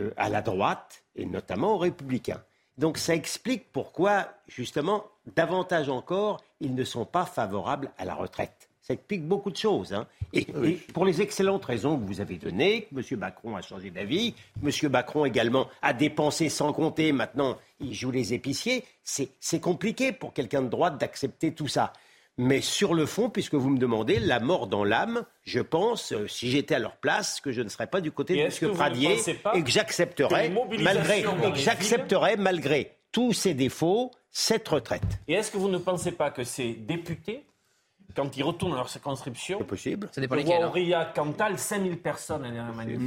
euh, à la droite et notamment aux Républicains. Donc ça explique pourquoi, justement, davantage encore, ils ne sont pas favorables à la retraite. Ça explique beaucoup de choses. hein. Et, et pour les excellentes raisons que vous avez données, que M. Macron a changé d'avis, M. Macron également a dépensé sans compter, maintenant il joue les épiciers, c'est compliqué pour quelqu'un de droite d'accepter tout ça. Mais sur le fond, puisque vous me demandez, la mort dans l'âme, je pense, euh, si j'étais à leur place, que je ne serais pas du côté Et de M. Pradier et que j'accepterais, malgré, j'accepterais, malgré tous ses défauts, cette retraite? Et est-ce que vous ne pensez pas que ces députés, quand ils retournent à leur circonscription, C'est possible. Ça dépend je lesquels. vois hein. Aurillac, Cantal, 5000 personnes à la dernière manif.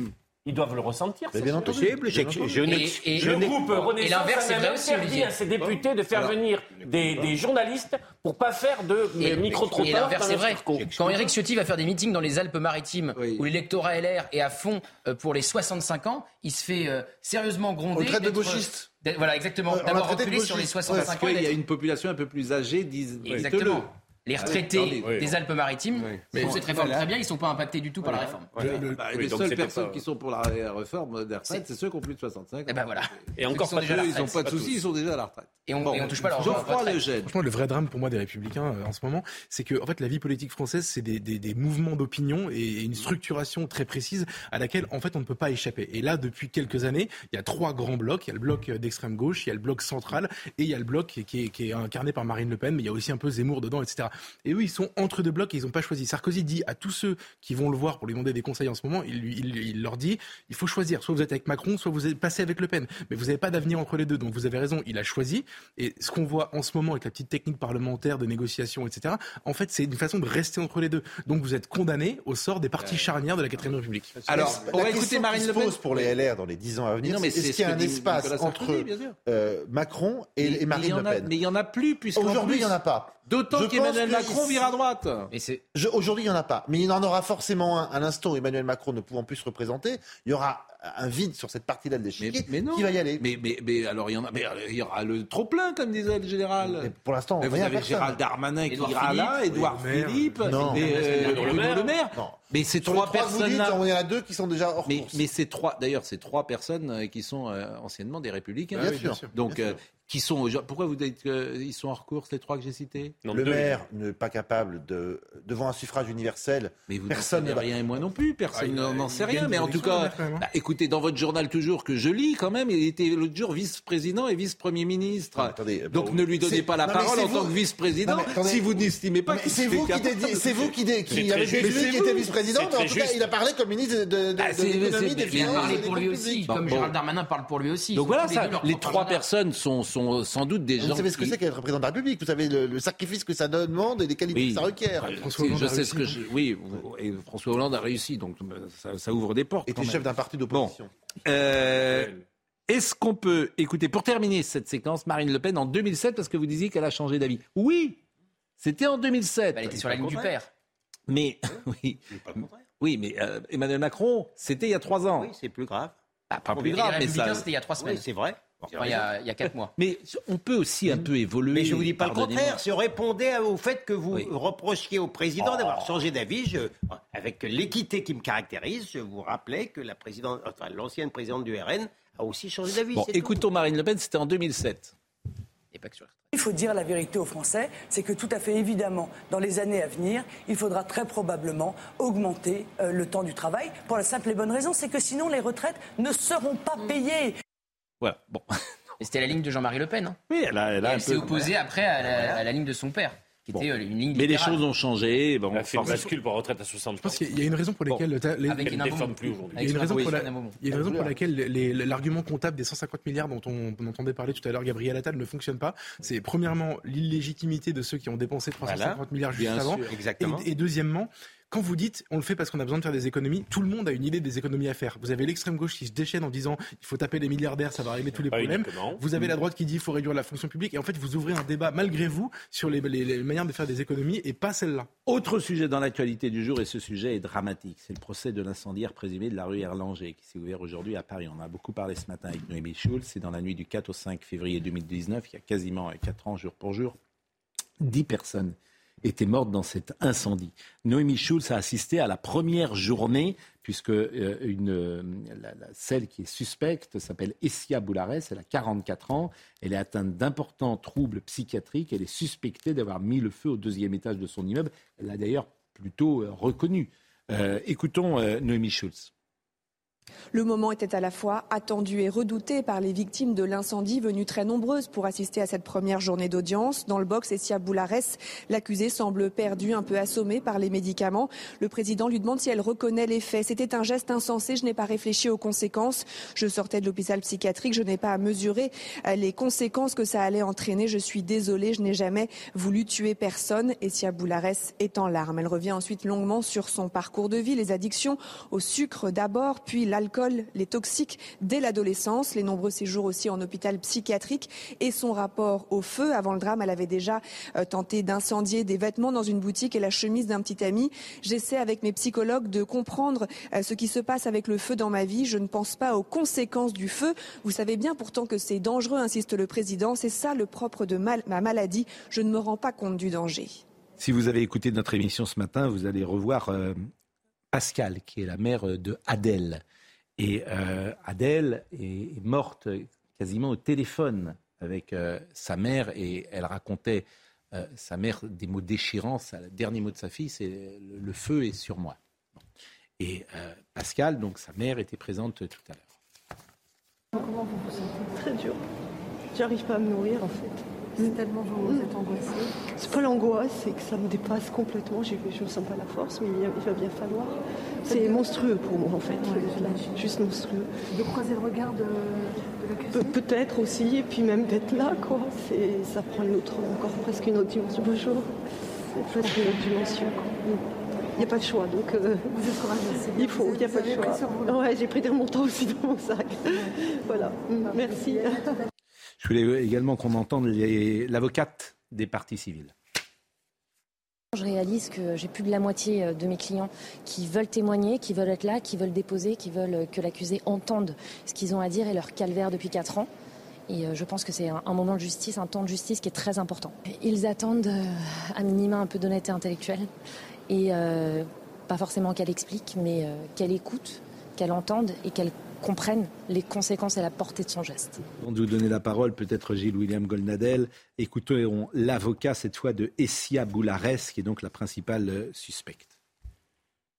Ils doivent le ressentir. Ça, bien c'est entendu. Possible. Je n'ai- Et- et- je Le groupe Renaissance l'inverse, c'est a vrai même aussi, interdit à ses députés de faire Alors- venir des, des journalistes pour pas faire de Et, micro et l'inverse, c'est vrai. Quand Éric Ciotti va faire des meetings dans les Alpes-Maritimes, Oui. où l'électorat LR est à fond euh, pour les 65 ans, il se fait euh, sérieusement gronder. On le traite de gauchiste. Voilà, exactement. Euh, de reculé sur les gauchiste. 65 Parce ans. et qu'il y a une population un peu plus âgée, disent. Exactement. Les retraités Oui. Oui. des Alpes-Maritimes Mais font cette réforme voilà. très bien, ils ne sont pas impactés du tout par la réforme. Voilà. Bah, Oui, les seules personnes pas- qui sont pour la réforme des retraites, c'est ceux qui ont plus de 65 ans. Et ben voilà. Et encore pas déjà ils n'ont pas de soucis, ils sont déjà à la retraite. Et on, Bon. et on touche pas leur Geoffroy retraite. Lejeune. Franchement, le vrai drame pour moi des Républicains euh, en ce moment, c'est que en fait la vie politique française, c'est des, des, des mouvements d'opinion et une structuration très précise à laquelle en fait on ne peut pas échapper. Et là, depuis quelques années, il y a trois grands blocs. Il y a le bloc euh, d'extrême gauche, il y a le bloc central et il y a le bloc est, qui est incarné par Marine Le Pen, mais il y a aussi un peu Zemmour dedans, etc. Et eux, ils sont entre deux blocs et ils n'ont pas choisi. Sarkozy dit à tous ceux qui vont le voir pour lui demander des conseils en ce moment, il, lui- il, il leur dit, il faut choisir. Soit vous êtes avec Macron, soit vous êtes passé avec Le Pen. Mais vous n'avez pas d'avenir entre les deux. Donc vous avez raison, il a choisi. Et ce qu'on voit en ce moment avec la petite technique parlementaire de négociation, etc., en fait, c'est une façon de rester entre les deux. Donc vous êtes condamné au sort des partis charnières de la 4ème République. Alors, on va écouter Marine qui Le se Pen. pose pour les LR dans les 10 ans à venir, est-ce qu'il y a ce un espace Nicolas entre Sarkozy, bien sûr. euh, Macron et, Marine il y en Le a- Pen? Mais il n'y en a plus, puisqu'en Aujourd'hui, il n'y en a pas. D'autant qu'Emmanuel Emmanuel Macron vire à droite. Aujourd'hui, il n'y en a pas. Mais il en aura forcément un. À l'instant où Emmanuel Macron ne pouvant plus se représenter, il y aura un vide sur cette partie-là de l'échiquier qui va y aller. Mais, mais, mais alors, il y, en a, mais euh, il y aura le trop-plein, comme disait le général. Mais pour l'instant, vous rien, avez personne. Gérald Darmanin qui ira là, Philippe, Édouard oui, le maire. Philippe, Non. et euh, Bruno Le Maire. Non. Mais ces Sur trois dites, personnes-là. il y en a deux qui sont déjà hors Mais, course. mais ces trois, d'ailleurs, ces trois personnes euh, qui sont euh, anciennement des républicains. Bien sûr, bien Donc, sûr. Qui sont. Pourquoi vous dites qu'ils sont hors course, les trois que j'ai cités? Non, le deux. maire n'est pas capable de devant un suffrage universel. Mais vous Personne ne rien et moi non plus, personne Ah, n'en sait rien. Mais en tout cas, même, hein. bah, écoutez, dans votre journal toujours que je lis quand même, il était l'autre jour vice-président et vice-premier ministre. Non, mais attendez, Donc bon, ne lui donnez pas la non, parole en tant que vice-président si vous n'estimez pas qu'il C'est vous qui, c'est vous qui, dé- qui avez déduit juste. qui était vice-président, mais en tout cas, il a parlé comme ministre de, Ah, c'est- l'économie, des mais il a finances, parlé pour lui aussi, comme. Gérald Darmanin parle pour lui aussi. Donc voilà, les trois personnes sont, sont sans doute des Vous gens. savez ce que qui- c'est qu'être président de la République Vous savez le, le sacrifice que ça demande et les qualités Oui. que ça requiert. Euh, François Hollande je a sais ce que je. Oui, et François Hollande a réussi, donc euh, ça, ça ouvre des portes. Et même. chef d'un parti d'opposition. Euh, Est-ce qu'on peut écouter, pour terminer cette séquence, Marine Le Pen en 2007, parce que vous disiez qu'elle a changé d'avis Oui, c'était en 2007. Bah, Elle était sur la ligne du père. Mais, oui, [LAUGHS] oui mais euh, Emmanuel Macron, c'était il y a trois ans. Oui, c'est plus grave. Ah, pas plus grave, mais ça. c'était il y a trois semaines. Oui, c'est vrai. Enfin, il y a il y a quatre mois. [LAUGHS] Mais on peut aussi un peu évoluer. Mais je ne vous dis pas le contraire. Si on répondait au fait que vous Oui. reprochiez au président Oh. d'avoir changé d'avis, je- avec l'équité qui me caractérise, je vous rappelais que la présidente, enfin, l'ancienne présidente du RN a aussi changé d'avis. Bon, c'est tout. écoutons Marine Le Pen, c'était en 2007. Et pas que sur Il faut dire la vérité aux Français, c'est que tout à fait évidemment, dans les années à venir, il faudra très probablement augmenter euh, le temps du travail pour la simple et bonne raison, c'est que sinon les retraites ne seront pas payées. Voilà, bon. [LAUGHS] C'était la ligne de Jean-Marie Le Pen. hein. Oui, elle a, elle a elle s'est peu- opposée après à la, à la ligne de son père, qui Bon. était euh, une ligne Mais les choses ont changé. Bon, On a fait une bascule pour la retraite à 60 Je pense qu'il y a une raison pour laquelle t'as- les- Avec plus aujourd'hui. Il y a une raison pour, la- moment. il y a une raison pour laquelle l'argument comptable des 150 milliards dont on, on entendait parler tout à l'heure, Gabriel Attal, ne fonctionne pas. C'est premièrement l'illégitimité de ceux qui ont dépensé 350 Voilà. milliards juste Bien avant. sûr. Exactement. Et, et deuxièmement, quand vous dites on le fait parce qu'on a besoin de faire des économies, tout le monde a une idée des économies à faire. Vous avez l'extrême gauche qui se déchaîne en disant il faut taper les milliardaires, ça va régler tous les problèmes. uniquement. Vous avez la droite qui dit il faut réduire la fonction publique. Et en fait, vous ouvrez un débat malgré vous sur les, les- les manières de faire des économies et pas celle-là. Autre sujet dans l'actualité du jour, et ce sujet est dramatique, c'est le procès de l'incendiaire présumé de la rue Erlanger, qui s'est ouvert aujourd'hui à Paris. On en a beaucoup parlé ce matin avec Noémie Schulz. C'est dans la nuit du 4 au 5 février 2019, il y a quasiment 4 ans, jour pour jour. 10 personnes étaient mortes dans cet incendie. Noémie Schulz a assisté à la première journée, puisque euh, euh, la- celle qui est suspecte s'appelle Essia Boularès, elle a 44 ans, elle est atteinte d'importants troubles psychiatriques, elle est suspectée d'avoir mis le feu au deuxième étage de son immeuble, elle l'a d'ailleurs plutôt euh, reconnu. Euh, écoutons Noémie Schulz. Le moment était à la fois attendu et redouté par les victimes de l'incendie venues très nombreuses pour assister à cette première journée d'audience. Dans le box, Essia Boularès, l'accusée semble perdue, un peu assommée par les médicaments. Le président lui demande si elle reconnaît les faits. C'était un geste insensé, je n'ai pas réfléchi aux conséquences. Je sortais de l'hôpital psychiatrique, je n'ai pas à mesurer euh, les conséquences que ça allait entraîner. Je suis désolée, je n'ai jamais voulu tuer personne. Essia Boularès est en larmes. Elle revient ensuite longuement sur son parcours de vie, les addictions au sucre d'abord, puis l'alcool, les toxiques dès l'adolescence, les nombreux séjours aussi en hôpital psychiatrique et son rapport au feu. Avant le drame, elle avait déjà euh, tenté d'incendier des vêtements dans une boutique et la chemise d'un petit ami. J'essaie avec mes psychologues de comprendre euh, ce qui se passe avec le feu dans ma vie. Je ne pense pas aux conséquences du feu. Vous savez bien pourtant que c'est dangereux, insiste le président. C'est ça le propre de ma maladie. Je ne me rends pas compte du danger. Si vous avez écouté notre émission ce matin, vous allez revoir euh, Pascal, qui est la mère de Adèle. Et euh, Adèle est, morte quasiment au téléphone avec euh, sa mère et elle racontait euh, sa mère des mots déchirants. Le dernier mot de sa fille, c'est le, feu est sur moi. Et euh, Pascal, donc sa mère, était présente tout à l'heure. Comment vous vous sentez? Très dur. J'arrive pas à me nourrir en fait. C'est tellement vous êtes angoissée. C'est pas l'angoisse, c'est que ça me dépasse complètement. Je ne sens pas la force, mais il, va bien falloir. C'est monstrueux pour moi en fait. Juste monstrueux. De croiser le regard de, de. Pe- Peut-être aussi, et puis même d'être là, quoi. Ça prend une autre, encore presque une autre dimension. Bonjour. C'est presque une autre dimension. quoi. Il n'y a pas de choix, donc. euh, Vous êtes courageuse. Il faut, Vous il n'y a pas vous de vous. choix. Ouais, j'ai pris des remontants aussi dans mon sac. Voilà. Merci. Je voulais également qu'on entende l'avocate des partis civils. Je réalise que j'ai plus de la moitié euh, de mes clients qui veulent témoigner, qui veulent être là, qui veulent déposer, qui veulent euh, que l'accusé entende ce qu'ils ont à dire et leur calvaire depuis 4 ans. Et euh, je pense que c'est un, moment de justice, un temps de justice qui est très important. Ils attendent à minima un peu d'honnêteté intellectuelle et pas forcément qu'elle explique, mais qu'elle écoute, qu'elle entende et qu'elle comprenne les conséquences et la portée de son geste. Avant de vous donner la parole, peut-être Gilles William Goldnadel, écoutons l'avocat cette fois de Essia Boulares, qui est donc la principale euh, suspecte.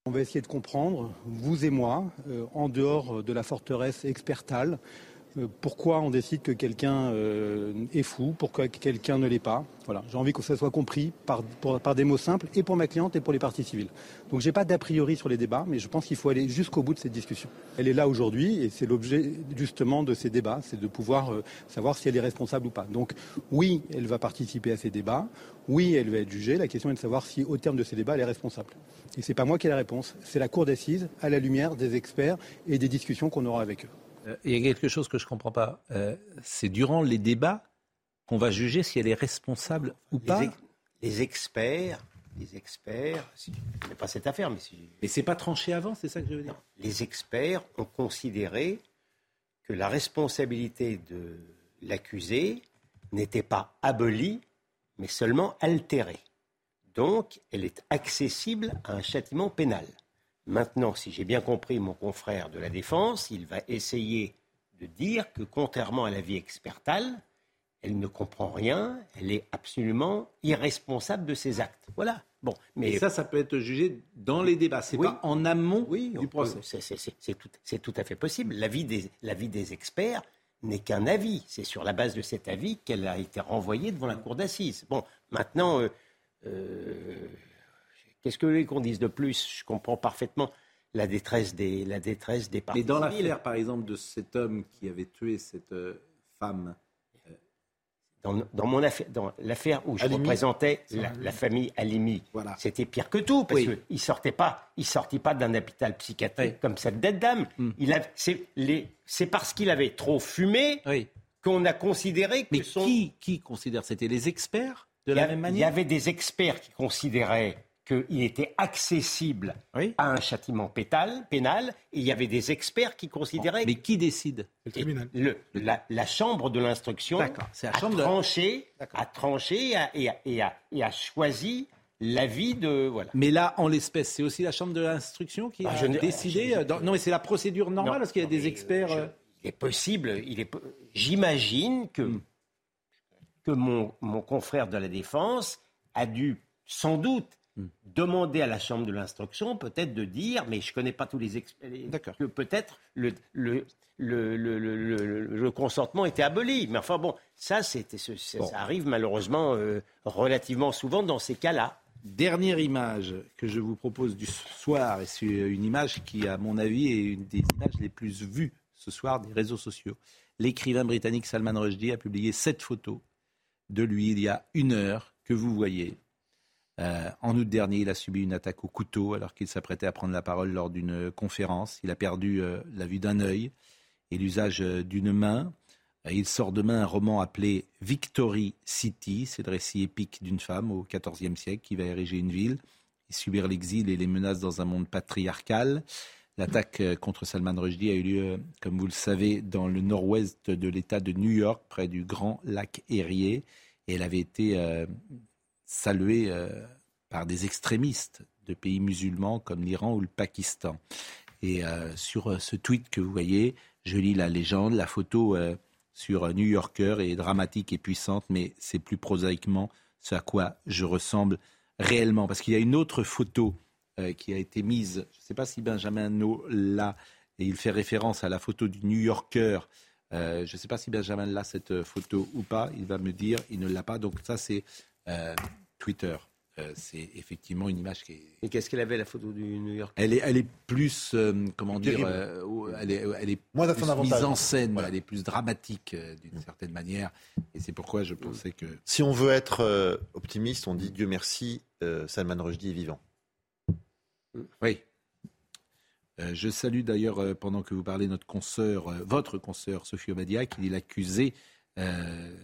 On va essayer de comprendre, vous et moi, euh, en dehors de la forteresse expertale, euh, pourquoi on décide que quelqu'un euh, est fou, pourquoi quelqu'un ne l'est pas. Voilà, j'ai envie que ça soit compris par des mots simples et pour ma cliente et pour les parties civiles. Donc j'ai pas d'a priori sur les débats, mais je pense qu'il faut aller jusqu'au bout de cette discussion. Elle est là aujourd'hui et c'est l'objet justement de ces débats, c'est de pouvoir euh, savoir si elle est responsable ou pas. Donc oui, elle va participer à ces débats, oui, elle va être jugée. La question est de savoir si au terme de ces débats, elle est responsable. Et c'est pas moi qui ai la réponse, c'est la cour d'assises à la lumière des experts et des discussions qu'on aura avec eux. Euh, Il y a quelque chose que je ne comprends pas. Euh, c'est durant les débats qu'on va juger si elle est responsable ou pas. Les, ex- les experts, les experts, si, connais pas cette affaire, mais si. Mais c'est pas tranché avant, c'est ça que je veux dire? Les experts ont considéré que la responsabilité de l'accusé n'était pas abolie, mais seulement altérée. Donc, elle est accessible à un châtiment pénal. Maintenant, si j'ai bien compris mon confrère de la défense, il va essayer de dire que, contrairement à la vie expertale, elle ne comprend rien, elle est absolument irresponsable de ses actes. Voilà. Bon, mais Et ça, ça peut être jugé dans les débats. C'est Oui. pas en amont oui, du procès. c'est- tout, à fait possible. L'avis des, l'avis des experts n'est qu'un avis. C'est sur la base de cet avis qu'elle a été renvoyée devant la cour d'assises. Bon, maintenant, euh, euh, qu'est-ce que vous voulez qu'on dise de plus? Je comprends parfaitement la détresse des, la détresse des Mais dans l'affaire, par exemple, de cet homme qui avait tué cette euh, femme, Dans, dans mon affaire, dans l'affaire où je Halimi. représentais la, la famille Halimi, c'était pire que tout parce Oui. qu'il il sortait pas, il sortit pas d'un hôpital psychiatrique comme cette bête dame. Hmm. Il c'est les, c'est parce qu'il avait trop fumé qu'on a considéré que Mais son. qui, qui considère C'était les experts de la a- même Il y manière? avait des experts qui considéraient qu'il était accessible à un châtiment pétal, pénal, et il y avait des experts qui considéraient. Mais qui décide Et le- la, la chambre de l'instruction D'accord, c'est la a de- tranché, a tranché et a, et a- et a- et a choisi l'avis de voilà. Mais là, en l'espèce, c'est aussi la chambre de l'instruction qui Ah, a je décidé. euh, dans- Non, mais c'est la procédure normale Non, parce qu'il y a des experts. euh, Il est possible, il est, po- j'imagine que, Hmm. que mon, mon confrère de la défense a dû sans doute. Demander à la chambre de l'instruction peut-être de dire, mais je ne connais pas tous les experts, que peut-être le, le, le, le, le- le- le consentement était aboli. Mais enfin bon, ça, c'était, ce- ça, Bon. ça arrive malheureusement euh, relativement souvent dans ces cas-là. Dernière image que je vous propose du soir, et c'est une image qui, à mon avis, est une des images les plus vues ce soir des réseaux sociaux. L'écrivain britannique Salman Rushdie a publié cette photo de lui il y a une heure que vous voyez. Euh, en août dernier, il a subi une attaque au couteau alors qu'il s'apprêtait à prendre la parole lors d'une conférence. Il a perdu euh, la vue d'un œil et l'usage euh, d'une main. Il sort demain un roman appelé Victory City. C'est le récit épique d'une femme au XIVe siècle qui va ériger une ville et subir l'exil et les menaces dans un monde patriarcal. L'attaque contre Salman Rushdie a eu lieu, comme vous le savez, dans le nord-ouest de l'État de New York, près du Grand Lac Erie. Et elle avait été saluée euh, par des extrémistes de pays musulmans comme l'Iran ou le Pakistan. Et euh, sur euh, ce tweet que vous voyez, je lis la légende, la photo sur New Yorker est dramatique et puissante, mais c'est plus prosaïquement ce à quoi je ressemble réellement. Parce qu'il y a une autre photo qui a été mise, je ne sais pas si Benjamin No l'a, et il fait référence à la photo du New Yorker. Je ne sais pas si Benjamin l'a cette photo ou pas, il va me dire, il ne l'a pas. Donc ça c'est Twitter. Euh, c'est effectivement une image qui est... Et qu'est-ce qu'elle avait la photo du New York? Elle est, elle est plus, euh, comment dire, euh, elle est, elle est Moins plus mise en scène, elle est plus dramatique euh, d'une certaine manière. Et c'est pourquoi je pensais que... Si on veut être euh, optimiste, on dit Dieu merci, euh, Salman Rushdie est vivant. Oui. Euh, je salue d'ailleurs, euh, pendant que vous parlez, notre consoeur, euh, votre consoeur Sophie Obadia, qui dit l'accusé euh,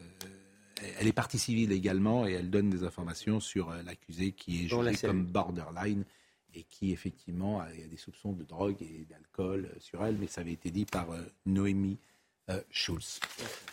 elle est partie civile également et elle donne des informations sur euh, l'accusé qui est jugé comme borderline et qui effectivement a, des soupçons de drogue et d'alcool euh, sur elle, mais ça avait été dit par euh, Noémie Schulz.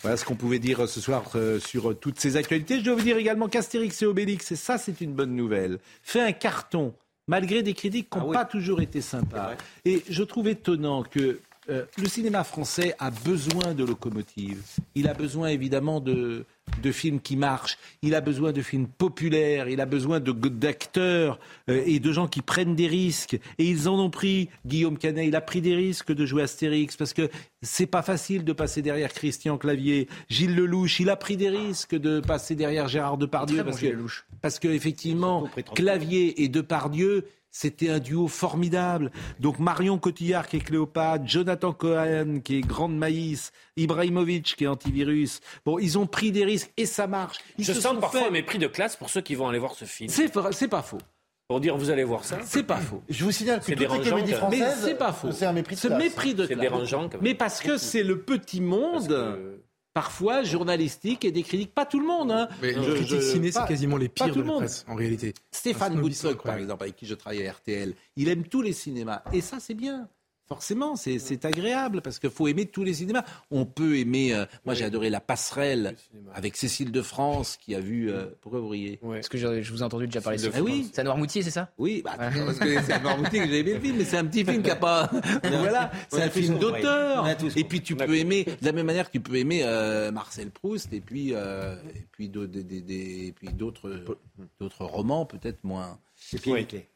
Voilà ce qu'on pouvait dire ce soir sur toutes ces actualités. Je dois vous dire également qu'Astérix et Obélix, et ça c'est une bonne nouvelle, fait un carton malgré des critiques qui n'ont pas toujours été sympas. Et je trouve étonnant que euh, le cinéma français a besoin de locomotives. Il a besoin évidemment de, de films qui marchent. Il a besoin de films populaires. Il a besoin d'acteurs euh, et de gens qui prennent des risques. Et ils en ont pris. Guillaume Canet, il a pris des risques de jouer Astérix parce que c'est pas facile de passer derrière Christian Clavier. Gilles Lelouch, il a pris des risques de passer derrière Gérard Depardieu bon, parce que Lelouch. parce que effectivement Clavier et Depardieu c'était un duo formidable. Donc Marion Cotillard qui est Cléopâtre, Jonathan Cohen qui est Grande Maïs, Ibrahimovic qui est antivirus. Bon, ils ont pris des risques et ça marche. Ils Je se sens parfois fait- un mépris de classe pour ceux qui vont aller voir ce film. C'est pas faux. Pour dire vous allez voir ça. C'est pas faux. Je vous signale que C'est toutes les comédies françaises, Mais c'est pas faux. c'est un mépris de classe. mépris de C'est classe. dérangeant, quand même. Mais parce que c'est le petit monde. Parfois journalistique et des critiques, pas tout le monde. Hein. Mais Je- les critiques je- ciné, c'est quasiment les pires de la presse, en réalité. Stéphane Boutsock, par exemple, avec qui je travaille à RTL, il aime tous les cinémas. Et ça, c'est bien. Forcément, c'est c'est agréable parce qu'il faut aimer tous les cinémas. On peut aimer. euh, moi, j'ai adoré La Passerelle avec Cécile de France qui a vu. euh, pourquoi vous riez Parce que je, je vous ai entendu déjà parler de Ah oui. C'est à Noirmoutier, c'est ça? Oui, bah, [LAUGHS] parce que c'est à Noirmoutier que j'ai aimé le film, mais c'est un petit film qui a pas. [LAUGHS] [LAUGHS] voilà, c'est a un film d'auteur. Et puis tu peux aimer de la même manière que tu peux aimer euh, Marcel Proust et puis euh, et puis d'autres romans peut-être moins. Mickey.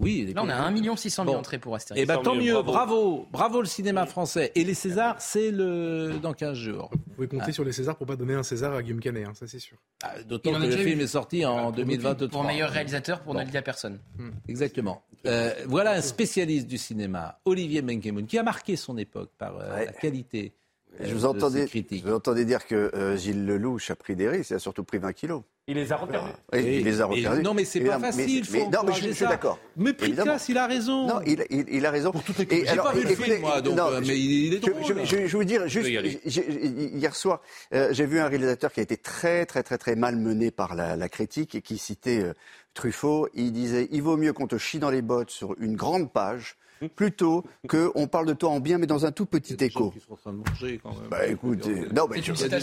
Oui, Là, on a 1 600 000 Bon. entrées pour Astérix. Eh ben, tant Tant mieux, mieux, bravo. bravo. bravo, le cinéma français. Et les Césars, c'est le dans 15 jours. Vous pouvez compter sur les Césars pour pas donner un César à Guillaume Canet, hein, ça c'est sûr. Ah, D'autant que le film est sorti en 2023. Pour meilleur réalisateur, pour Bon. ne le dire à personne. Exactement. Euh, voilà un spécialiste du cinéma, Olivier Benkemoun, qui a marqué son époque par euh, Ouais. la qualité. euh, Je vous, de entendais, ses critiques. je vous entendais dire que euh, Gilles Lelouch a pris des risques, il a surtout pris 20 kilos. Il les a reperdus. Et- il les a reperdus. non, mais c'est pas facile, mais- faut mais- non, mais je, suis d'accord. Évidemment. classe, il a raison. Non, il, il- il a raison. Et J'ai pas vu le film, moi, donc, non, euh, je- mais il est drôle. je- je- je vous dire, juste, hier soir, euh, j'ai vu un réalisateur qui a été très, très, très, très mal mené par la, la critique et qui citait euh, Truffaut. Il disait il vaut mieux qu'on te chie dans les bottes sur une grande page plutôt qu'on parle de toi en bien, mais dans un tout petit écho. Ils sont en train de manger quand même. Bah écoute, euh, non, mais qui c'est train un-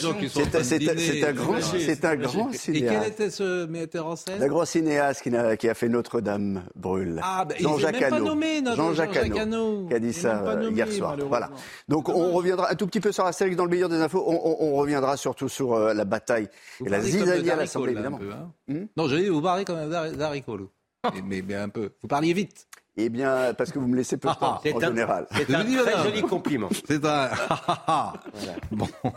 c'est grand, c'est un grand Et quel cinéaste. était ce metteur en scène? Un grand cinéaste qui, qui a fait Notre-Dame brûle. Ah, bah, Jean-Jacques même Hano. Jean-Jacques Hano, qui a dit ça même euh, hier soir. Voilà. Donc on reviendra un tout petit peu sur Astérix dans le meilleur des infos. On, reviendra surtout sur euh, la bataille et la zizanie à l'Assemblée, évidemment. hein. Hmm? Non, je dis, vous Darry Cole. Mais, mais, mais un peu. Vous parliez vite. Eh bien, parce que vous me laissez peu de temps, C'est en un- général. C'est un très joli compliment. [LAUGHS] C'est un. [LAUGHS] Bon. [LAUGHS]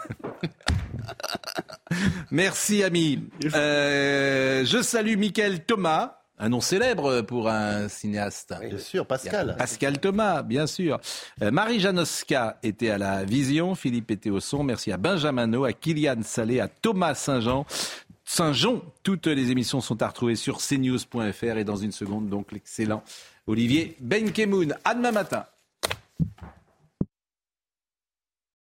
Merci, ami. Euh, je salue Michael Thomas. Un nom célèbre pour un cinéaste. Bien sûr, Pascal. Pascal Thomas, bien sûr. Euh, Marie Janoska était à la vision, Philippe était au son. Merci à Benjamin No, à Kylian Salé, à Thomas Saint-Jean. Saint-Jean, toutes les émissions sont à retrouver sur cnews.fr et dans une seconde, donc l'excellent Olivier Benkemoun. À demain matin.